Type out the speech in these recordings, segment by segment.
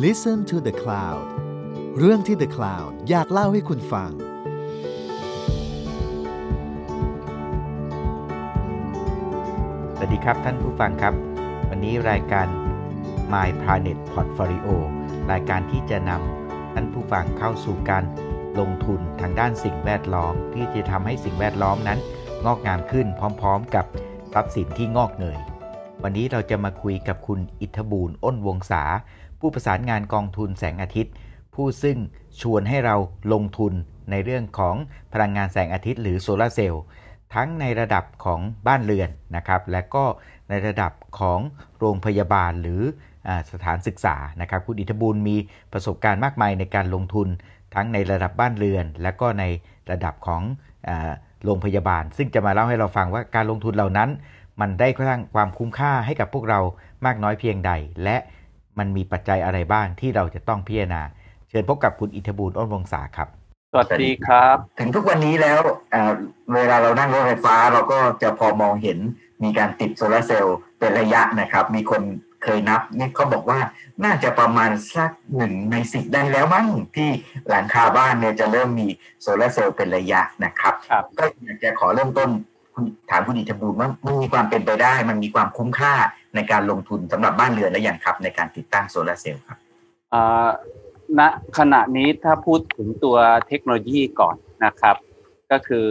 Listen to the Cloud เรื่องที่ The Cloud อยากเล่าให้คุณฟัง สวัสดีครับท่านผู้ฟังครับ วันนี้รายการ My Planet Portfolio รายการที่จะนำท่านผู้ฟังเข้าสู่การลงทุนทางด้านสิ่งแวดล้อม ที่จะทำให้สิ่งแวดล้อมนั้น งอกงามขึ้นพร้อมๆ กับทรัพย์สินที่งอกเงยวันนี้เราจะมาคุยกับคุณอิทธบูรณ์อ้นวงศา ผู้ประสานงานกองทุนแสงอาทิตย์ ผู้ซึ่งชวนให้เราลงทุนในเรื่องของพลังงานแสงอาทิตย์หรือโซลาเซลล์ทั้งในระดับของบ้านเรือนนะครับ และก็ในระดับของโรงพยาบาลหรืออสถานศึกษานะครับคุณอิทธบูรณ์มีประสบการณ์มากมายในการลงทุน ทั้งในระดับบ้านเรือน และก็ในระดับของอโรงพยาบาล ซึ่งจะมาเล่าให้เราฟังว่าการลงทุนเหล่านั้น มันได้สร้างความคุ้มค่าให้กับพวกเรามากน้อยเพียงใด และ มันมีปัจจัยอะไรบ้างที่เราจะต้องพิจารณา เชิญพบกับคุณอิทธบูรณ์อ้นวงศาครับ สวัสดีครับ ถึงทุกวันนี้แล้วเวลาเรานั่งรถไฟฟ้าเราก็จะพอมองเห็นมีการติดโซลาเซลล์เป็นระยะนะครับ มีคนเคยนับนี่เขาบอกว่าน่าจะประมาณสักหนึ่งในสิบได้แล้วมั้งที่หลังคาบ้านเนี่ยจะเริ่มมีโซลาเซลล์เป็นระยะนะครับรบก็อยากจะขอเริ่มต้น ถามคุณอิทธบูรณ์ว่ามันมีความเป็นไปได้ มันมีความคุ้มค่าในการลงทุนสำหรับบ้านเรือนและอย่างครับ ในการติดตั้งโซลาเซลล์ครับณขณะนี้ถ้าพูดถึงตัวเทคโนโลยีก่อนนะครับ ก็คือ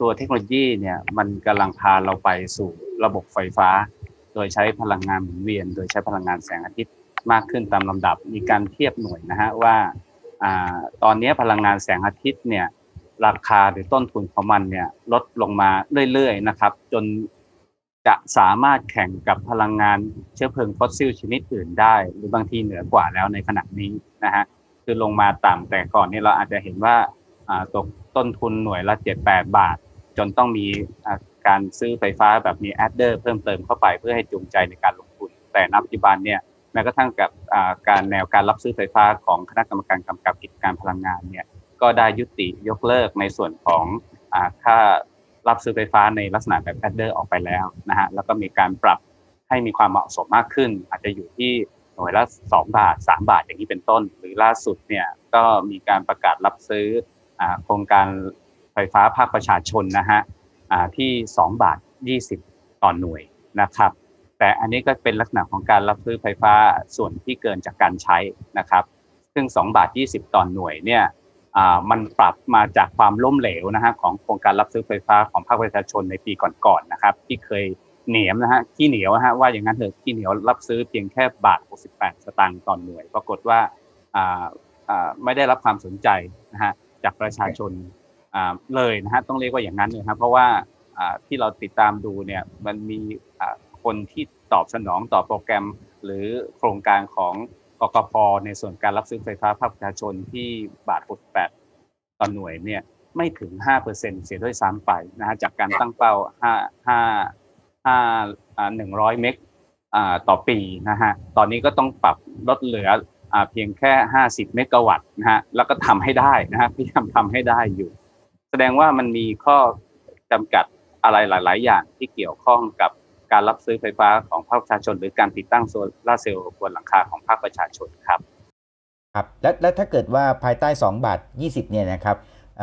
ตัวเทคโนโลยีเนี่ยมันกำลังพาเราไปสู่ระบบไฟฟ้า โดยใช้พลังงานหมุนเวียน โดยใช้พลังงานแสงอาทิตย์มากขึ้นตามลำดับมีการเทียบหน่วยนะฮะว่าตอนนี้พลังงานแสงอาทิตย์เนี่ย ราคาหรือต้นทุนของมันเนี่ยลดลงมาเรื่อยๆนะครับ จนจะสามารถแข่งกับพลังงานเชื้อเพลิงฟอสซิลชนิดอื่นได้ หรือบางทีเหนือกว่าแล้วในขณะนี้นะฮะคือลงมาต่ำแต่ก่อนนี้เราอาจจะเห็นว่าตกต้นทุนหน่วยละ7 8 บาท จนต้องมีการซื้อไฟฟ้าแบบมี adder เพิ่มเติมเข้าไปเพื่อให้จูงใจในการลงทุน แต่ณปัจจุบันเนี่ยแม้กระทั่งกับการแนวการรับซื้อไฟฟ้าของคณะกรรมการกำกับกิจการพลังงานเนี่ย ก็ได้ยุติยกเลิกในส่วนของค่ารับซื้อไฟฟ้าในลักษณะแบบแอดเดอร์ออกไปแล้วนะฮะแล้วก็มีการปรับให้มีความเหมาะสมมากขึ้น อาจจะอยู่ที่หน่วยละ 2 บาท 3 บาทอย่างนี้เป็นต้น หรือล่าสุดเนี่ยก็มีการประกาศรับซื้อโครงการไฟฟ้าภาคประชาชนนะฮะที่ 2 บาท 20 ต่อหน่วยนะครับ แต่อันนี้ก็เป็นลักษณะของการรับซื้อไฟฟ้าส่วนที่เกินจากการใช้นะครับ ซึ่ง 2 บาท 20 ต่อหน่วยเนี่ย มันปรับมาจากความล้มเหลวนะฮะของโครงการรับซื้อไฟฟ้าของภาคประชาชนในปีก่อนๆนะครับ ที่เคยเหนียมนะฮะที่เหนียวฮะว่าอย่างนั้นเถอะที่เหนียวรับซื้อเพียงแค่บาท 68 สตางค์ต่อหน่วย ปรากฏว่าไม่ได้รับความสนใจนะฮะจากประชาชนเลยนะฮะต้องเรียกว่าอย่างนั้นเลยครับเพราะว่าที่เราติดตามดูเนี่ยมันมีคนที่ตอบสนองต่อโปรแกรมหรือโครงการของ กกพในส่วนการรับซื้อไฟฟ้าภาคประชาชนที่บาท68ต่อหน่วยเนี่ยไม่ถึง 5%เสียด้วยซ้ำไปนะฮะจากการตั้งเป้า 5 5 5 100 เมกต่อปีนะฮะตอนนี้ก็ต้องปรับลดเหลือเพียงแค่ 50 เมกะวัตต์นะฮะแล้วก็ทำให้ได้นะฮะพยายามทำให้ได้อยู่ แสดงว่ามันมีข้อจำกัดอะไรหลาย ๆ อย่างที่เกี่ยวข้องกับ การรับซื้อไฟฟ้าของภาคประชาชน หรือการติดตั้งโซลาเซลล์บนหลังคาของภาคประชาชนครับครับและและถ้าเกิดว่าภายใต้ 2 บาท 20เนี่ยนะครับ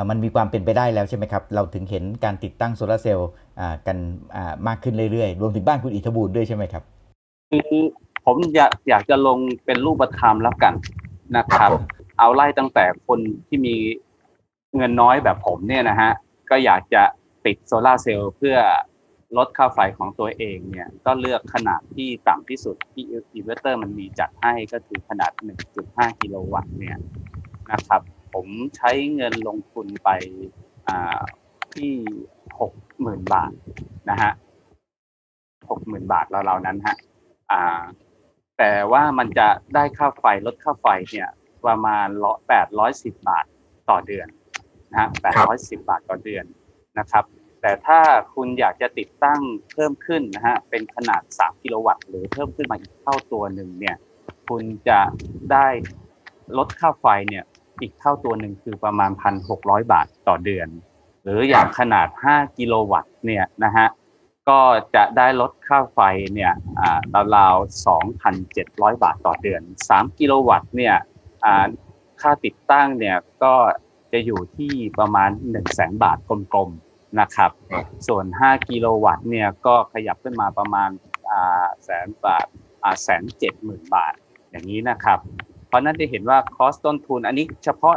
มันมีความเป็นไปได้แล้วใช่ไหมครับ เราถึงเห็นการติดตั้งโซลาเซลล์กันมากขึ้นเรื่อยๆ รวมถึงบ้านคุณอิทธบูรณ์ด้วยใช่ไหมครับคือผมอยากอยากจะลงเป็นรูปธรรมแล้วกันนะครับ เอาไล่ตั้งแต่คนที่มีเงินน้อยแบบผมเนี่ยนะฮะก็อยากจะติดโซลาร์เซลล์เพื่อ ลดค่าไฟของตัวเองเนี่ยก็เลือกขนาดที่ต่ำที่สุดที่อินเวอร์เตอร์มันมีจัดให้ก็คือขนาด 1.5 กิโลวัตต์เนี่ยนะครับ ผมใช้เงินลงทุนไปที่ 60,000 บาทนะฮะ 60,000 บาทเราๆนั้นฮะแต่ว่ามันจะได้ค่าไฟลดค่าไฟเนี่ยประมาณ810บาทต่อเดือนนะฮะ810บาทต่อเดือนนะครับ แต่ถ้าคุณอยากจะติดตั้งเพิ่มขึ้นนะฮะเป็นขนาด 3 กิโลวัตต์ หรือเพิ่มขึ้นมาอีกเท่าตัวหนึ่งเนี่ยคุณจะได้ลดค่าไฟเนี่ยอีกเท่าตัวหนึ่งคือประมาณ 1,600 บาทต่อเดือน หรืออย่างขนาด 5 กิโลวัตต์เนี่ยนะฮะก็จะได้ลดค่าไฟเนี่ยราวๆ2,700 บาทต่อเดือน 3 กิโลวัตต์เนี่ยค่าติดตั้งเนี่ยก็จะอยู่ที่ประมาณ 1 0 0 0 0แบาทกลมๆ นะครับ ส่วน 5 กิโลวัตต์เนี่ยก็ขยับขึ้นมาประมาณแสนบาทแสนเจ็ดหมื่นบาทอย่างนี้นะครับ เพราะนั้นจะเห็นว่าคอสต้นทุนอันนี้เฉพาะ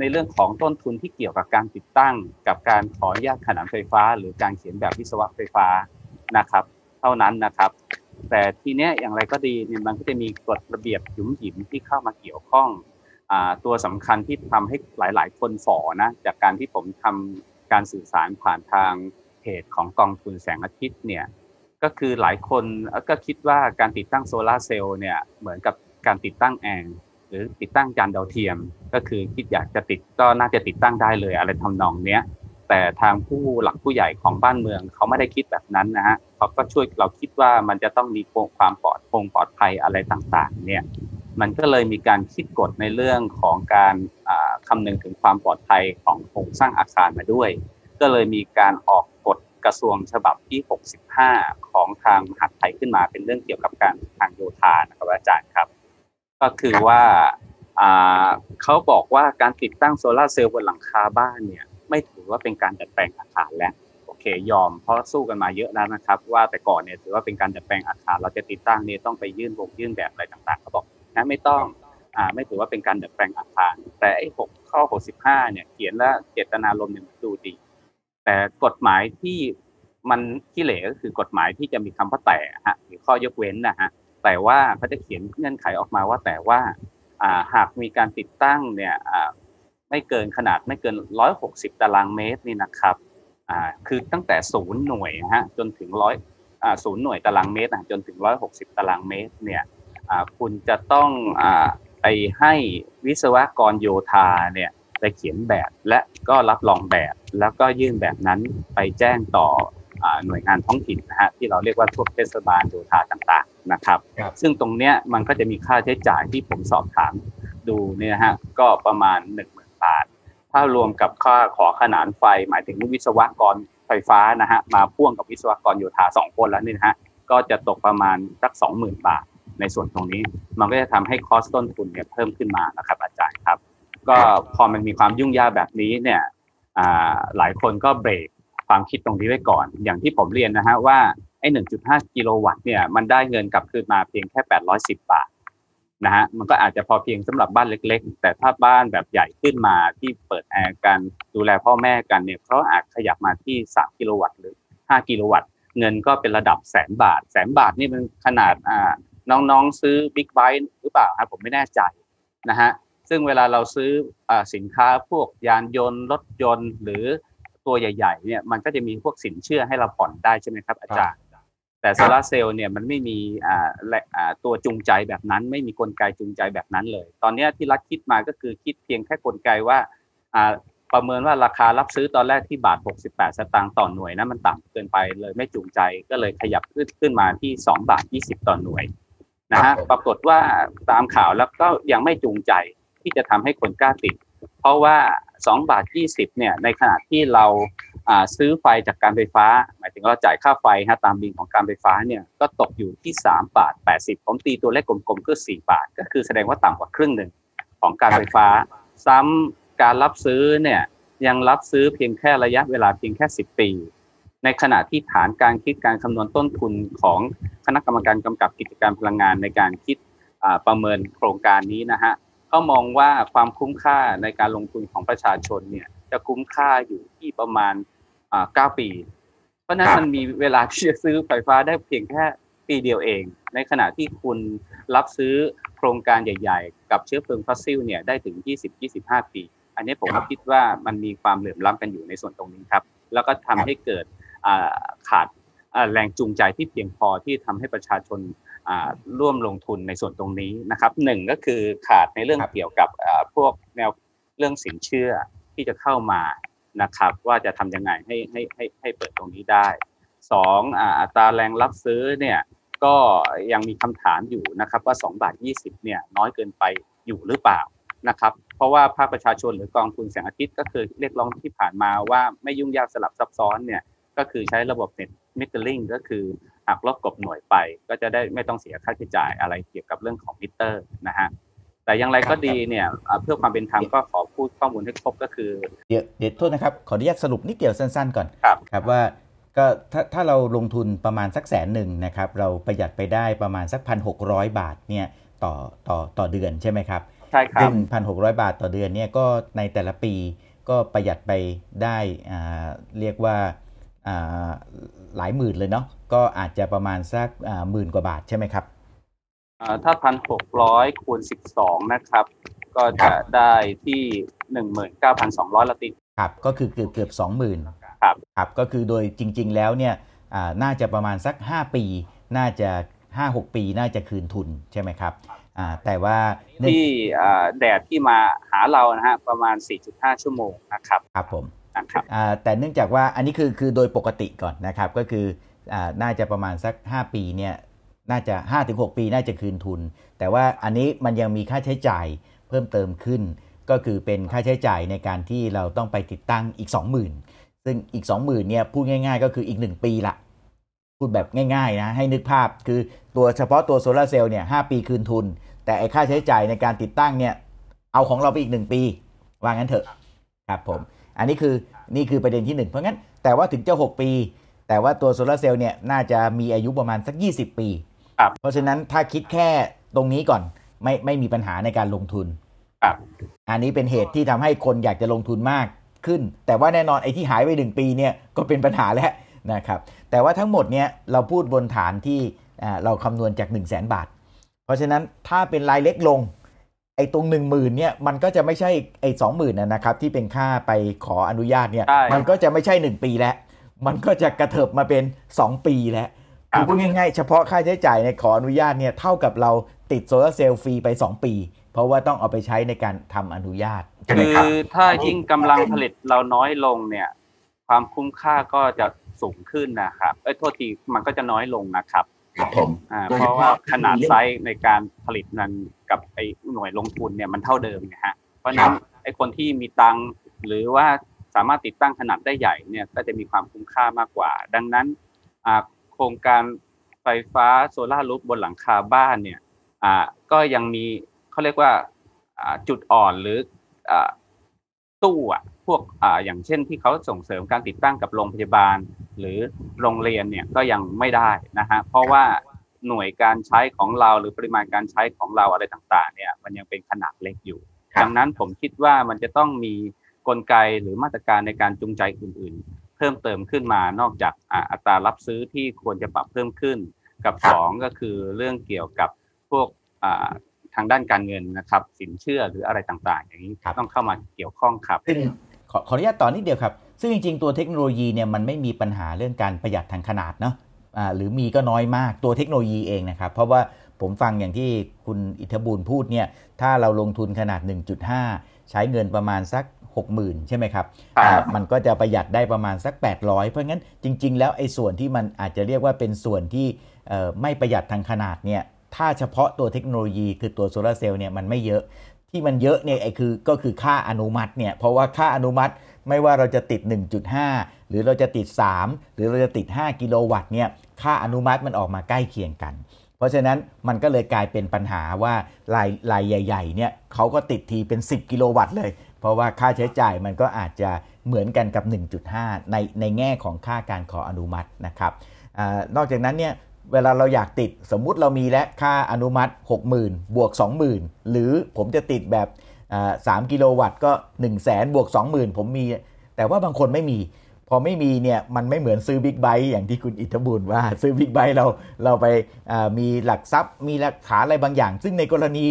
ในเรื่องของต้นทุนที่เกี่ยวกับการติดตั้ง กับการขออนุญาตขนานไฟฟ้า หรือการเขียนแบบวิศวะไฟฟ้านะครับ เท่านั้นนะครับ แต่ทีเนี้ยอย่างไรก็ดีเนี่ยมันก็จะมีกฎระเบียบหยุมหยิมที่เข้ามาเกี่ยวข้องอตัวสำคัญที่ทำให้หลาย ๆ คนฝ่อนะจากการที่ผมทำ การสื่อสารผ่านทางเพจของกองทุนแสงอาทิตย์เนี่ยก็คือหลายคนก็คิดว่าการติดตั้งโซลาเซลล์เนี่ยเหมือนกับการติดตั้งแองหรือติดตั้งจานดาวเทียม ก็คือคิดอยากจะติดก็น่าจะติดตั้งได้เลยอะไรทำนองเนี้ยแต่ทางผู้หลักผู้ใหญ่ของบ้านเมืองเขาไม่ได้คิดแบบนั้นนะฮะเขาก็ช่วยเราคิดว่ามันจะต้องมีความปลอดคงปลอดภัยอะไรต่างๆ เนี่ย มันก็เลยมีการคิดกฎในเรื่องของการคำนึงถึงความปลอดภัยของโครงสร้างอาคารมาด้วย ก็เลยมีการออกกฎกระทรวงฉบับที่ 65 ของทางมหาดไทยขึ้นมาเป็นเรื่องเกี่ยวกับการทางโยธานะครับอาจารย์ครับ ก็คือว่าเขาบอกว่าการติดตั้งโซลาเซลล์บนหลังคาบ้านเนี่ยไม่ถือว่าเป็นการดัดแปลงอาคารแล้วโอเคยอมเพราะสู้กันมาเยอะแล้วนะครับ ว่าแต่ก่อนเนี่ยถือว่าเป็นการดัดแปลงอาคารเราจะติดตั้งเนี่ยต้องไปยื่นวงยื่นแบบอะไรต่างๆเขาบอก นะไม่ต้องอ่าไม่ถือว่าเป็นการดัดแปลงอาคาร แต่ไอ้หกข้อ65เนี่ย เขียนแล้วเจตนารมณ์เนี่ยดูดี แต่กฎหมายที่มันขี้เหร่ก็คือกฎหมายที่จะมีคำว่าแต่ฮะหรือข้อยกเว้นนะฮะแต่ว่าเขาจะเขียนเงื่อนไขออกมาว่าแต่ว่าหากมีการติดตั้งเนี่ยไม่เกินขนาดไม่เกิน 160 ตารางเมตรนี่นะครับคือตั้งแต่ศูนย์หน่วยฮะจนถึงร้อยศูนย์หน่วยตารางเมตรจนถึง 160 ตารางเมตรเนี่ย คุณจะต้องไปให้วิศวกรโยธาเนี่ยไปเขียนแบบและก็รับรองแบบแล้วก็ยื่นแบบนั้นไปแจ้งต่อหน่วยงานท้องถิ่นนะฮะที่เราเรียกว่าพวกเทศบาลโยธาต่างๆนะครับ ซึ่งตรงเนี้ยมันก็จะมีค่าใช้จ่ายที่ผมสอบถามดูเนี่ยฮะก็ประมาณ1 0,000บาท ถ้ารวมกับค่าขอขนานไฟ หมายถึงวิศวกรไฟฟ้านะฮะมาพ่วงกับวิศวกรโยธาสองคนแล้วนี่นะฮะก็จะตกประมาณสัก20,000 บาท ในส่วนตรงนี้ มันก็จะทำให้คอสต้นทุนเนี่ยเพิ่มขึ้นมานะครับอาจารย์ครับ ก็พอมันมีความยุ่งยากแบบนี้เนี่ยหลายคนก็เบรกความคิดตรงนี้ไว้ก่อน อย่างที่ผมเรียนนะฮะว่าไอ้1.5กิโลวัตต์เนี่ยมันได้เงินกลับคืนมาเพียงแค่810บาทนะฮะมันก็อาจจะพอเพียงสำหรับบ้านเล็ก ๆ แต่ถ้าบ้านแบบใหญ่ขึ้นมาที่เปิดแอร์กันดูแลพ่อแม่กันเนี่ยเขาอาจขยับมาที่3กิโลวัตต์หรือ5กิโลวัตต์เงินก็เป็นระดับแสนบาท แสนบาทนี่มันขนาดอ่า น้องๆซื้อบิ๊กไบค์หรือเปล่าครับผมไม่แน่ใจนะฮะซึ่งเวลาเราซื้ออสินค้าพวกยานยนต์รถยนต์ หรือตัวใหญ่ๆเนี่ยมันก็จะมีพวกสินเชื่อให้เราผ่อนได้ใช่ไหมครับ อาจารย์ แต่โซลาเซลล์เนี่ยมันไม่มีอ่าอ่าตัวจูงใจแบบนั้น ไม่มีกลไกจูงใจแบบนั้นเลย ตอนนี้ที่รัฐคิดมาก็คือคิดเพียงแค่กลไกว่าอ่าประเมินว่าราคารับซื้อตอนแรกที่บาท 68 สตางค์ต่อหน่วยนะมันต่ำเกินไปเลยไม่จูงใจก็เลยขยับขึ้นขึ้นมาที่ 2 บาท 20 ต่อหน่วย นะฮะปรากฏว่าตามข่าวแล้วก็ยังไม่จูงใจที่จะทำให้คนกล้าติด เพราะว่า 2 บาท 20เนี่ยในขณะที่เราซื้อไฟจากการไฟฟ้า หมายถึงเราจ่ายค่าไฟฮะตามบิลของการไฟฟ้าเนี่ยก็ตกอยู่ที่ 3 บาท 80 ผมตีตัวเลขกลมๆก็4บาท ก็คือแสดงว่าต่ำกว่าครึ่งหนึ่งของการไฟฟ้า ซ้ำการรับซื้อเนี่ยยังรับซื้อเพียงแค่ระยะเวลาเพียงแค่ 10 ปี ในขณะที่ฐานการคิดการคำนวณต้นทุนของคณะกรรมการกำกับกิจการพลังงานในการคิดประเมินโครงการนี้นะฮะก็มองว่าความคุ้มค่าในการลงทุนของประชาชนเนี่ยจะคุ้มค่าอยู่ที่ประมาณเก้าปี เพราะนั้นมันมีเวลาที่จะซื้อไฟฟ้าได้เพียงแค่ปีเดียวเอง ในขณะที่คุณรับซื้อโครงการใหญ่ ๆ กับเชื้อเพลิงฟอสซิลเนี่ยได้ถึง 20-25 ปี อันนี้ผมคิดว่ามันมีความเหลื่อมล้ำกันอยู่ในส่วนตรงนี้ครับ แล้วก็ทำให้เกิด ขาดแรงจูงใจที่เพียงพอที่ทำให้ประชาชนร่วมลงทุนในส่วนตรงนี้นะครับหนึ่งก็คือขาดในเรื่องเกี่ยวกับพวกแนวเรื่องสินเชื่อที่จะเข้ามานะครับว่าจะทำยังไงให้ให้ให้ให้เปิดตรงนี้ได้สองอัตราแรงรับซื้อเนี่ยก็ยังมีคำถามอยู่นะครับว่า2บาท20เนี่ยน้อยเกินไปอยู่หรือเปล่านะครับเพราะว่าภาคประชาชนหรือกองทุนแสงอาทิตย์ก็คือเรียกร้องที่ผ่านมาว่าไม่ยุ่งยากสลับซับซ้อนเนี่ย ก็ก็คือใช้ระบบ net metering ก็คือหักลบกลบหน่วยไป ก็จะได้ไม่ต้องเสียค่าใช้จ่ายอะไรเกี่ยวกับเรื่องของมิเตอร์นะฮะแต่อย่างไรก็ดีเนี่ยเพื่อความเป็นธรรมก็ขอพูดข้อมูลให้ครบก็คือ เดี๋ยวเดี๋ยวโทษนะครับ ขออนุญาตสรุปนิดเดียวสั้นๆก่อนครับครับว่าก็ถ้าถ้าเราลงทุนประมาณสักแสนหนึ่งนะครับ เราประหยัดไปได้ประมาณสักพันหกบาทเนี่ยต่อต่อต่อเดือนใช่ไหมครับใช่ครับซึ่งพันหกบาทต่อเดือนเนี่ยก็ในแต่ละปีก็ประหยัดไปได้อ่าเรียกว่าอ่า หลายหมื่นเลยเนาะก็อาจจะประมาณสักอ่าหมื่นกว่าบาทใช่ไหมครับอ่าถ้าพันหกร้อยคูณสิบสองนะครับ ก็จะได้ที่หนึ่งหมื่นเก้าพันสองร้อยละติครับก็คือเกือบเกือบสองหมื่นครับครับก็คือโดยจริง ๆ แล้วเนี่ยอ่าน่าจะประมาณสัก 5 ปี น่าจะ 5-6 ปีน่าจะคืนทุนใช่ไหมครับอ่าแต่ว่าเนื่องที่อ่าแดดที่มาหาเรานะฮะประมาณ 4.5 ชั่วโมงนะครับครับผมนะ ครับแต่เนื่องจากว่าอันนี้คือคือโดยปกติก่อนนะครับ ก็คืออน่าจะประมาณสัก 5 ปีเนี่ยน่าจะ 5-6 ปีน่าจะคืนทุน แต่ว่าอันนี้มันยังมีค่าใช้จ่ายเพิ่มเติมขึ้น ก็คือเป็นค่าใช้จ่ายในการที่เราต้องไปติดตั้งอีก 20,000 ซึ่งอีก 20,000เนี่ยพูดง่าย ๆ ก็คืออีก 1 ปีละพูดแบบง่ายๆนะให้นึกภาพคือตัวเฉพาะตัวโซลาร์เซลล์เนี่ยหปีคืนทุน แต่ไอค่าใช้จ่ายในการติดตั้งเนี่ยเอาของเราไปอีก 1 ปี ว่างั้นเถอะครับผม อันนี้คือนี่คือประเด็นที่ 1 เพราะงั้นแต่ว่าถึงจะ 6 ปี แต่ว่าตัวโซลาร์เซลล์เนี่ยน่าจะมีอายุประมาณสัก 20 ปีครับเพราะฉะนั้นถ้าคิดแค่ตรงนี้ก่อนไม่ไม่มีปัญหาในการลงทุนครับอันนี้เป็นเหตุที่ทำให้คนอยากจะลงทุนมากขึ้น แต่ว่าแน่นอนไอ้ที่หายไปหนึ่งปีเนี่ยก็เป็นปัญหาแล้วนะครับ แต่ว่าทั้งหมดเนี่ยเราพูดบนฐานที่อ่าเราคำนวณจาก 1 0 0 0 0แสนบาท เพราะฉะนั้นถ้าเป็นรายเล็กลง ไอ้ตรง1 0,000เนี่ยมันก็จะไม่ใช่ไอ้สองหมื่นนะครับที่เป็นค่าไปขออนุญาตเนี่ยใช่มันก็จะไม่ใช่1ปีแล้ว มันก็จะกระเถิบมาเป็น2ปีแล้วครัคือพูดง่ายๆเฉพาะค่าใช้จ่ายในขออนุญาตเนี่ยเท่ากับเราติดโซลาร์เซลล์ฟรีไป2ปี เพราะว่าต้องเอาไปใช้ในการทำอนุญาตใช่ไหมคืครับอถ้ายิ่งกำลังผลิตเราน้อยลงเนี่ย ความคุ้มค่าก็จะสูงขึ้นนะครับเอ้ยโทษทีมันก็จะน้อยลงนะครับ ครับผมอ่าโดยเฉพาะพาะว่าขนาดไซส์ในการผลิตนั้นกับไอ้หน่วยลงทุนเนี่ยมันเท่าเดิมนะฮะเพราะฉะนั้นไอ้คนที่มีตังค์หรือว่าสามารถติดตั้งขนาดได้ใหญ่เนี่ยก็จะมีความคุ้มค่ามากกว่า ดังนั้นอ่าโครงการไฟฟ้าโซลาร์รูฟบนหลังคาบ้านเนี่ยอ่าก็ยังมีเขาเรียกว่าอ่าจุดอ่อนหรืออ่าตู้อะพวกอ่าอย่างเช่นที่เขาส่งเสริมการติดตั้งกับโรงพยาบาล หรือโรงเรียนเนี่ยก็ยังไม่ได้นะฮะเพราะว่าหน่วยการใช้ของเราหรือปริมาณการใช้ของเราอะไรต่างๆ เนี่ยมันยังเป็นขนาดเล็กอยู่ครับดังนั้นผมคิดว่ามันจะต้องมีกลไกหรือมาตรการในการจูงใจอื่นๆ เพิ่มเติมขึ้นมานอกจากอ่าอัตรารับซื้อที่ควรจะปรับเพิ่มขึ้น กับครับสองก็คือเรื่องเกี่ยวกับพวกอ่าทางด้านการเงินนะครับสินเชื่อหรืออะไรต่างๆ อย่างนี้ครับต้องเข้ามาเกี่ยวข้องครับซึ่งขอขออนุญาตต่อนิดเดียวครับ ซึ่งจริง ๆ ตัวเทคโนโลยีเนี่ยมันไม่มีปัญหาเรื่องการประหยัดทางขนาดเนาะอ่าหรือมีก็น้อยมากตัวเทคโนโลยีเองนะครับ เพราะว่าผมฟังอย่างที่คุณอิทธบูลพูดเนี่ยถ้าเราลงทุนขนาด 1.5 ใช้เงินประมาณสัก 60,000 ใช่ไหมครับครับอ่ามันก็จะประหยัดได้ประมาณสัก 800 เพราะงั้นจริง ๆ แล้วไอ้ส่วนที่มันอาจจะเรียกว่าเป็นส่วนที่เอ่อไม่ประหยัดทางขนาดเนี่ยถ้าเฉพาะตัวเทคโนโลยีคือตัวโซลาร์เซลล์เนี่ยมันไม่เยอะที่มันเยอะเนี่ยไอ้คือก็คือค่าอนุมัติเนี่ยเพราะว่าค่าอนุมัติ ไม่ว่าเราจะติด 1.5 หรือเราจะติด 3 หรือเราจะติด 5 กิโลวัตต์เนี่ยค่าอนุมัติมันออกมาใกล้เคียงกัน เพราะฉะนั้นมันก็เลยกลายเป็นปัญหาว่ารายรายใหญ่ๆเนี่ยเขาก็ติดทีเป็น 10 กิโลวัตต์เลย เพราะว่าค่าใช้จ่ายมันก็อาจจะเหมือนกันกับ 1.5 ในในแง่ของค่าการขออนุมัตินะครับอนอกจากนั้นเนี่ยเวลาเราอยากติดสมมุติเรามีและค่าอนุมัติ 60,000 บวก 20,000 หรือผมจะติดแบบ อ่า3กิโลวัตต์ก็1 0 0 0 0แสนบวก20,000 ผมมี แต่ว่าบางคนไม่มี พอไม่มีเนี่ยมันไม่เหมือนซื้อบิ๊กไบค์อย่างที่คุณอิทธบุญว่าซื้อบิ๊กไบค์เราเราไปอ่ามีหลักทรัพย์ มีหลักฐานอะไรบางอย่าง ซึ่งในกรณี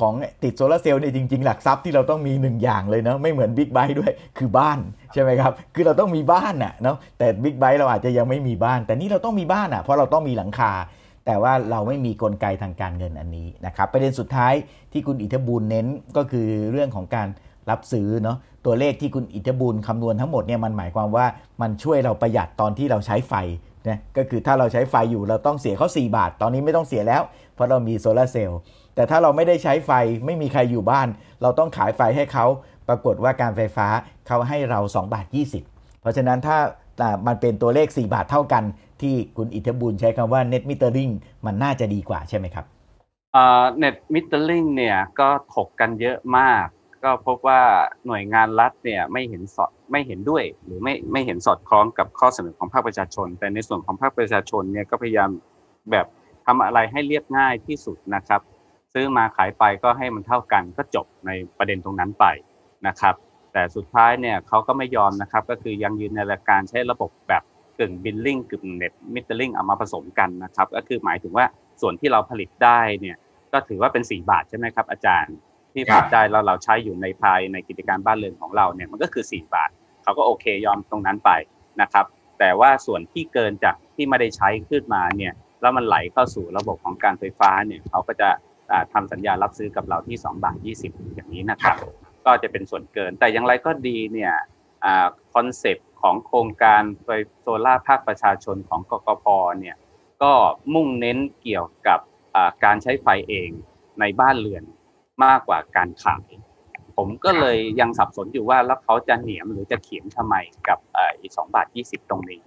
ของติดโซลาร์เซลล์เนี่ยจริง ๆ หลักทรัพย์ที่เราต้องมีหนึ่งอย่างเลยเนาะไม่เหมือนบิ๊กไบค์ด้วยคือบ้านใช่ไหมครับคือเราต้องมีบ้านน่ะเนาะแต่บิ๊กไบค์เราอาจจะยังไม่มีบ้าน แต่นี่เราต้องมีบ้านอะเพราะเราต้องมีหลังคา แต่ว่าเราไม่มีกลไกทางการเงินอันนี้นะครับประเด็นสุดท้ายที่คุณอิทธบูลเน้นก็คือเรื่องของการรับซื้อเนาะตัวเลขที่คุณอิทธบูลคำนวณทั้งหมดเนี่ยมันหมายความว่ามันช่วยเราประหยัดตอนที่เราใช้ไฟนะก็คือถ้าเราใช้ไฟอยู่เราต้องเสียเขา4 บาท ตอนนี้ไม่ต้องเสียแล้ว เพราะเรามีโซลาร์เซลล์แต่ถ้าเราไม่ได้ใช้ไฟไม่มีใครอยู่บ้าน เราต้องขายไฟให้เขาปรากฏว่าการไฟฟ้าเขาให้เรา2บาท20 เพราะฉะนั้นถ้ามันเป็นตัวเลข 4 บาทเท่ากัน ที่คุณอิทธบุญใช้คำว่า net metering มันน่าจะดีกว่าใช่ไหมครับเน็ตมิเตอร์ลิงเนี่ยก็ถกกันเยอะมาก ก็พบว่าหน่วยงานรัฐเนี่ยไม่เห็นสอดไม่เห็นด้วย หรือไม่ไม่เห็นสอดคล้องกับข้อเสนอของภาคประชาชน แต่ในส่วนของภาคประชาชนเนี่ยก็พยายามแบบทำอะไรให้เรียบง่ายที่สุดนะครับ ซื้อมาขายไปก็ให้มันเท่ากันก็จบในประเด็นตรงนั้นไปนะครับ แต่สุดท้ายเนี่ยเขาก็ไม่ยอมนะครับ ก็คือยังยืนในหลักการใช้ระบบแบบ กึ่ง billing กึ่ง net metering เอามาผสมกันนะครับ ก็คือหมายถึงว่าส่วนที่เราผลิตได้เนี่ยก็ถือว่าเป็น 4 บาทใช่ไหมครับอาจารย์ที่ผลิตได้เราเราใช้อยู่ในภายในกิจการบ้านเรือนของเราเนี่ยมันก็คือ 4 บาทเขาก็โอเคยอมตรงนั้นไปนะครับ แต่ว่าส่วนที่เกินจากที่ไม่ได้ใช้ขึ้นมาเนี่ยแล้วมันไหลเข้าสู่ระบบของการไฟฟ้าเนี่ยเขาก็จะทำสัญญารับซื้อกับเราที่2บาท20 อย่างนี้นะครับ ก็จะเป็นส่วนเกินแต่อย่างไรก็ดีเนี่ย concept ของโครงการไฟโซล่าภาคประชาชนของกกพเนี่ยก็มุ่งเน้นเกี่ยวกับการใช้ไฟเองในบ้านเรือนมากกว่าการขาย ผมก็เลยยังสับสนอยู่ว่าแล้วเขาจะเหนียมหรือจะเขียนทำไมกับอีกสองบาทยี่สิบตรงนี้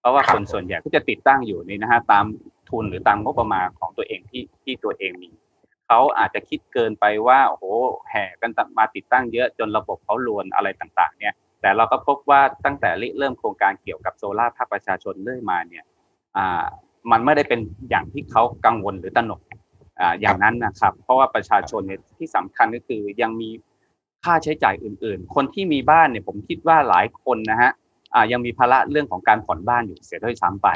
เพราะว่าคนส่วนใหญ่ก็จะติดตั้งอยู่นี่นะฮะตามทุนหรือตามงบประมาณของตัวเองที่ที่ตัวเองมีเขาอาจจะคิดเกินไปว่าโอ้โหแห่กันมาติดตั้งเยอะจนระบบเขาลวนอะไรต่าง ๆ เนี่ย แต่เราก็พบว่าตั้งแต่เริ่มโครงการเกี่ยวกับโซลาร์ภาคประชาชนเรื่อยมาเนี่ยมันไม่ได้เป็นอย่างที่เขากังวลหรือตระหนกอย่างนั้นนะครับ เพราะว่าประชาชนเนี่ยที่สำคัญก็คือยังมีค่าใช้จ่ายอื่น ๆ คนที่มีบ้านเนี่ยผมคิดว่าหลายคนนะฮะยังมีภาระเรื่องของการผ่อนบ้านอยู่เสียด้วยซ้ำไป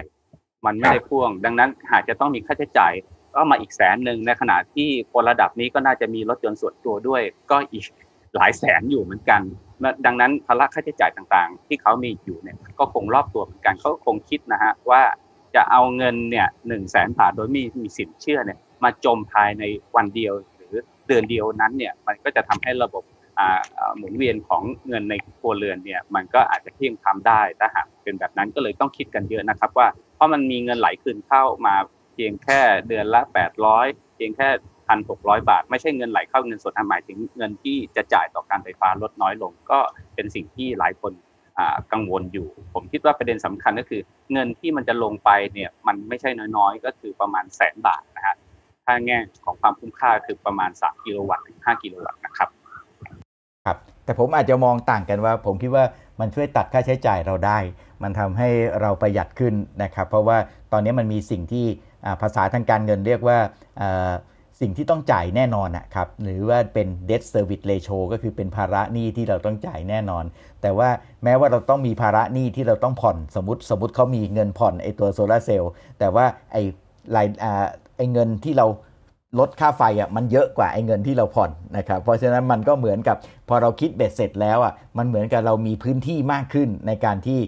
มันไม่ได้พ่วง ดังนั้นหากจะต้องมีค่าใช้จ่ายก็มาอีกแสนหนึ่งในขณะที่คนระดับนี้ก็น่าจะมีรถยนต์ส่วนตัวด้วย ก็อีกหลายแสนอยู่เหมือนกัน ดังนั้นภาระค่าใช้จ่ายต่างๆ ที่เขามีอยู่เนี่ยก็คงรอบตัวเหมือนกันเขาคงคิดนะฮะว่าจะเอาเงินเนี่ยหนึ่งแสนบาทโดยมีมีสินเชื่อเนี่ยมาจมภายในวันเดียว หรือเดือนเดียวนั้นเนี่ยมันก็จะทำให้ระบบหมุนเวียนของเงินในครัวเรือนเนี่ยมันก็อาจจะเที่ยงทำได้ถ้าหากเป็นแบบนั้นก็เลยต้องคิดกันเยอะนะครับว่าเพราะมันมีเงินไหลคืนเข้ามาเพียงแค่เดือนละ 800 เพียงแค่ พันหกร้อยบาท ไม่ใช่เงินไหลเข้าเงินสดหมายถึงเงินที่จะจ่ายต่อการไฟฟ้าลดน้อยลง ก็เป็นสิ่งที่หลายคนกังวลอยู่ ผมคิดว่าประเด็นสำคัญก็คือ เงินที่มันจะลงไปเนี่ยมันไม่ใช่น้อยๆ ก็คือประมาณแสนบาทนะฮะถ้าแง่ของความคุ้มค่าคือประมาณ 3 กิโลวัตต์ถึง5กิโลวัตต์นะครับครับ แต่ผมอาจจะมองต่างกันว่า ผมคิดว่ามันช่วยตัดค่าใช้จ่ายเราได้ มันทำให้เราประหยัดขึ้นนะครับ เพราะว่าตอนนี้มันมีสิ่งที่ภาษาทางการเงินเรียกว่า สิ่งที่ต้องจ่ายแน่นอนนะครับหรือว่าเป็น debt service ratio ก็คือเป็นภาระหนี้ที่เราต้องจ่ายแน่นอน แต่ว่าแม้ว่าเราต้องมีภาระหนี้ที่เราต้องผ่อนสมมติสมมติเขามีเงินผ่อนไอตัวโซลาเซลล์แต่ว่าไอรายไอเงินที่เราลดค่าไฟอะมันเยอะกว่าไอ้เงินที่เราผ่อนนะครับเพราะฉะนั้นมันก็เหมือนกับพอเราคิดเบ็ดเสร็จแล้วอะมันเหมือนกับเรามีพื้นที่มากขึ้นในการที่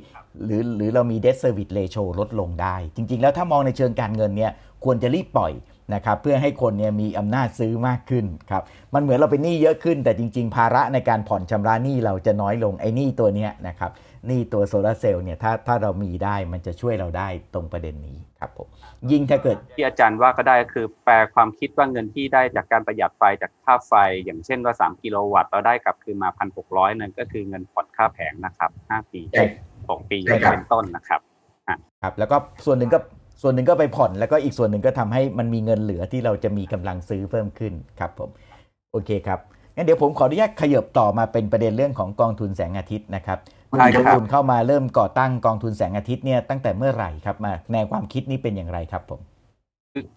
หรือหรือเรามี debt service ratio ลดลงได้ จริง ๆ แล้วถ้ามองในเชิงการเงินเนี่ยควรจะรีบปล่อย นะครับเพื่อให้คนเนี่ยมีอำนาจซื้อมากขึ้นครับมันเหมือนเราเป็นหนี้เยอะขึ้น แต่จริง ๆ ภาระในการผ่อนชำระหนี้เราจะน้อยลงไอ้หนี้ตัวเนี้ยนะครับหนี้ตัวโซลาเซลล์เนี่ยถ้าถ้าเรามีได้มันจะช่วยเราได้ตรงประเด็นนี้ครับผมยิ่งถ้าเกิดที่อาจารย์ว่าก็ได้คือแปลความคิดว่าเงินที่ได้จากการประหยัดไฟจากค่าไฟ อย่างเช่นว่า 3 กิโลวัตต์เราได้กลับคืนมา 1,600นั่นก็คือเงินผ่อนค่าแผงนะครับ5ปีสองปีเป็นต้นนะครับครับแล้วก็ส่วนหนึ่งก็ ส่วนหนึ่งก็ไปผ่อนแล้วก็อีกส่วนหนึ่งก็ทำให้มันมีเงินเหลือที่เราจะมีกำลังซื้อเพิ่มขึ้นครับผมโอเคครับงั้นเดี๋ยวผมขออนุญาตขยับต่อมาเป็นประเด็นเรื่องของกองทุนแสงอาทิตย์นะครับคุณอิทธิคุณเข้ามาเริ่มก่อตั้งกองทุนแสงอาทิตย์เนี่ยตั้งแต่เมื่อไหร่ครับมาแนวความคิดนี้เป็นอย่างไรครับผม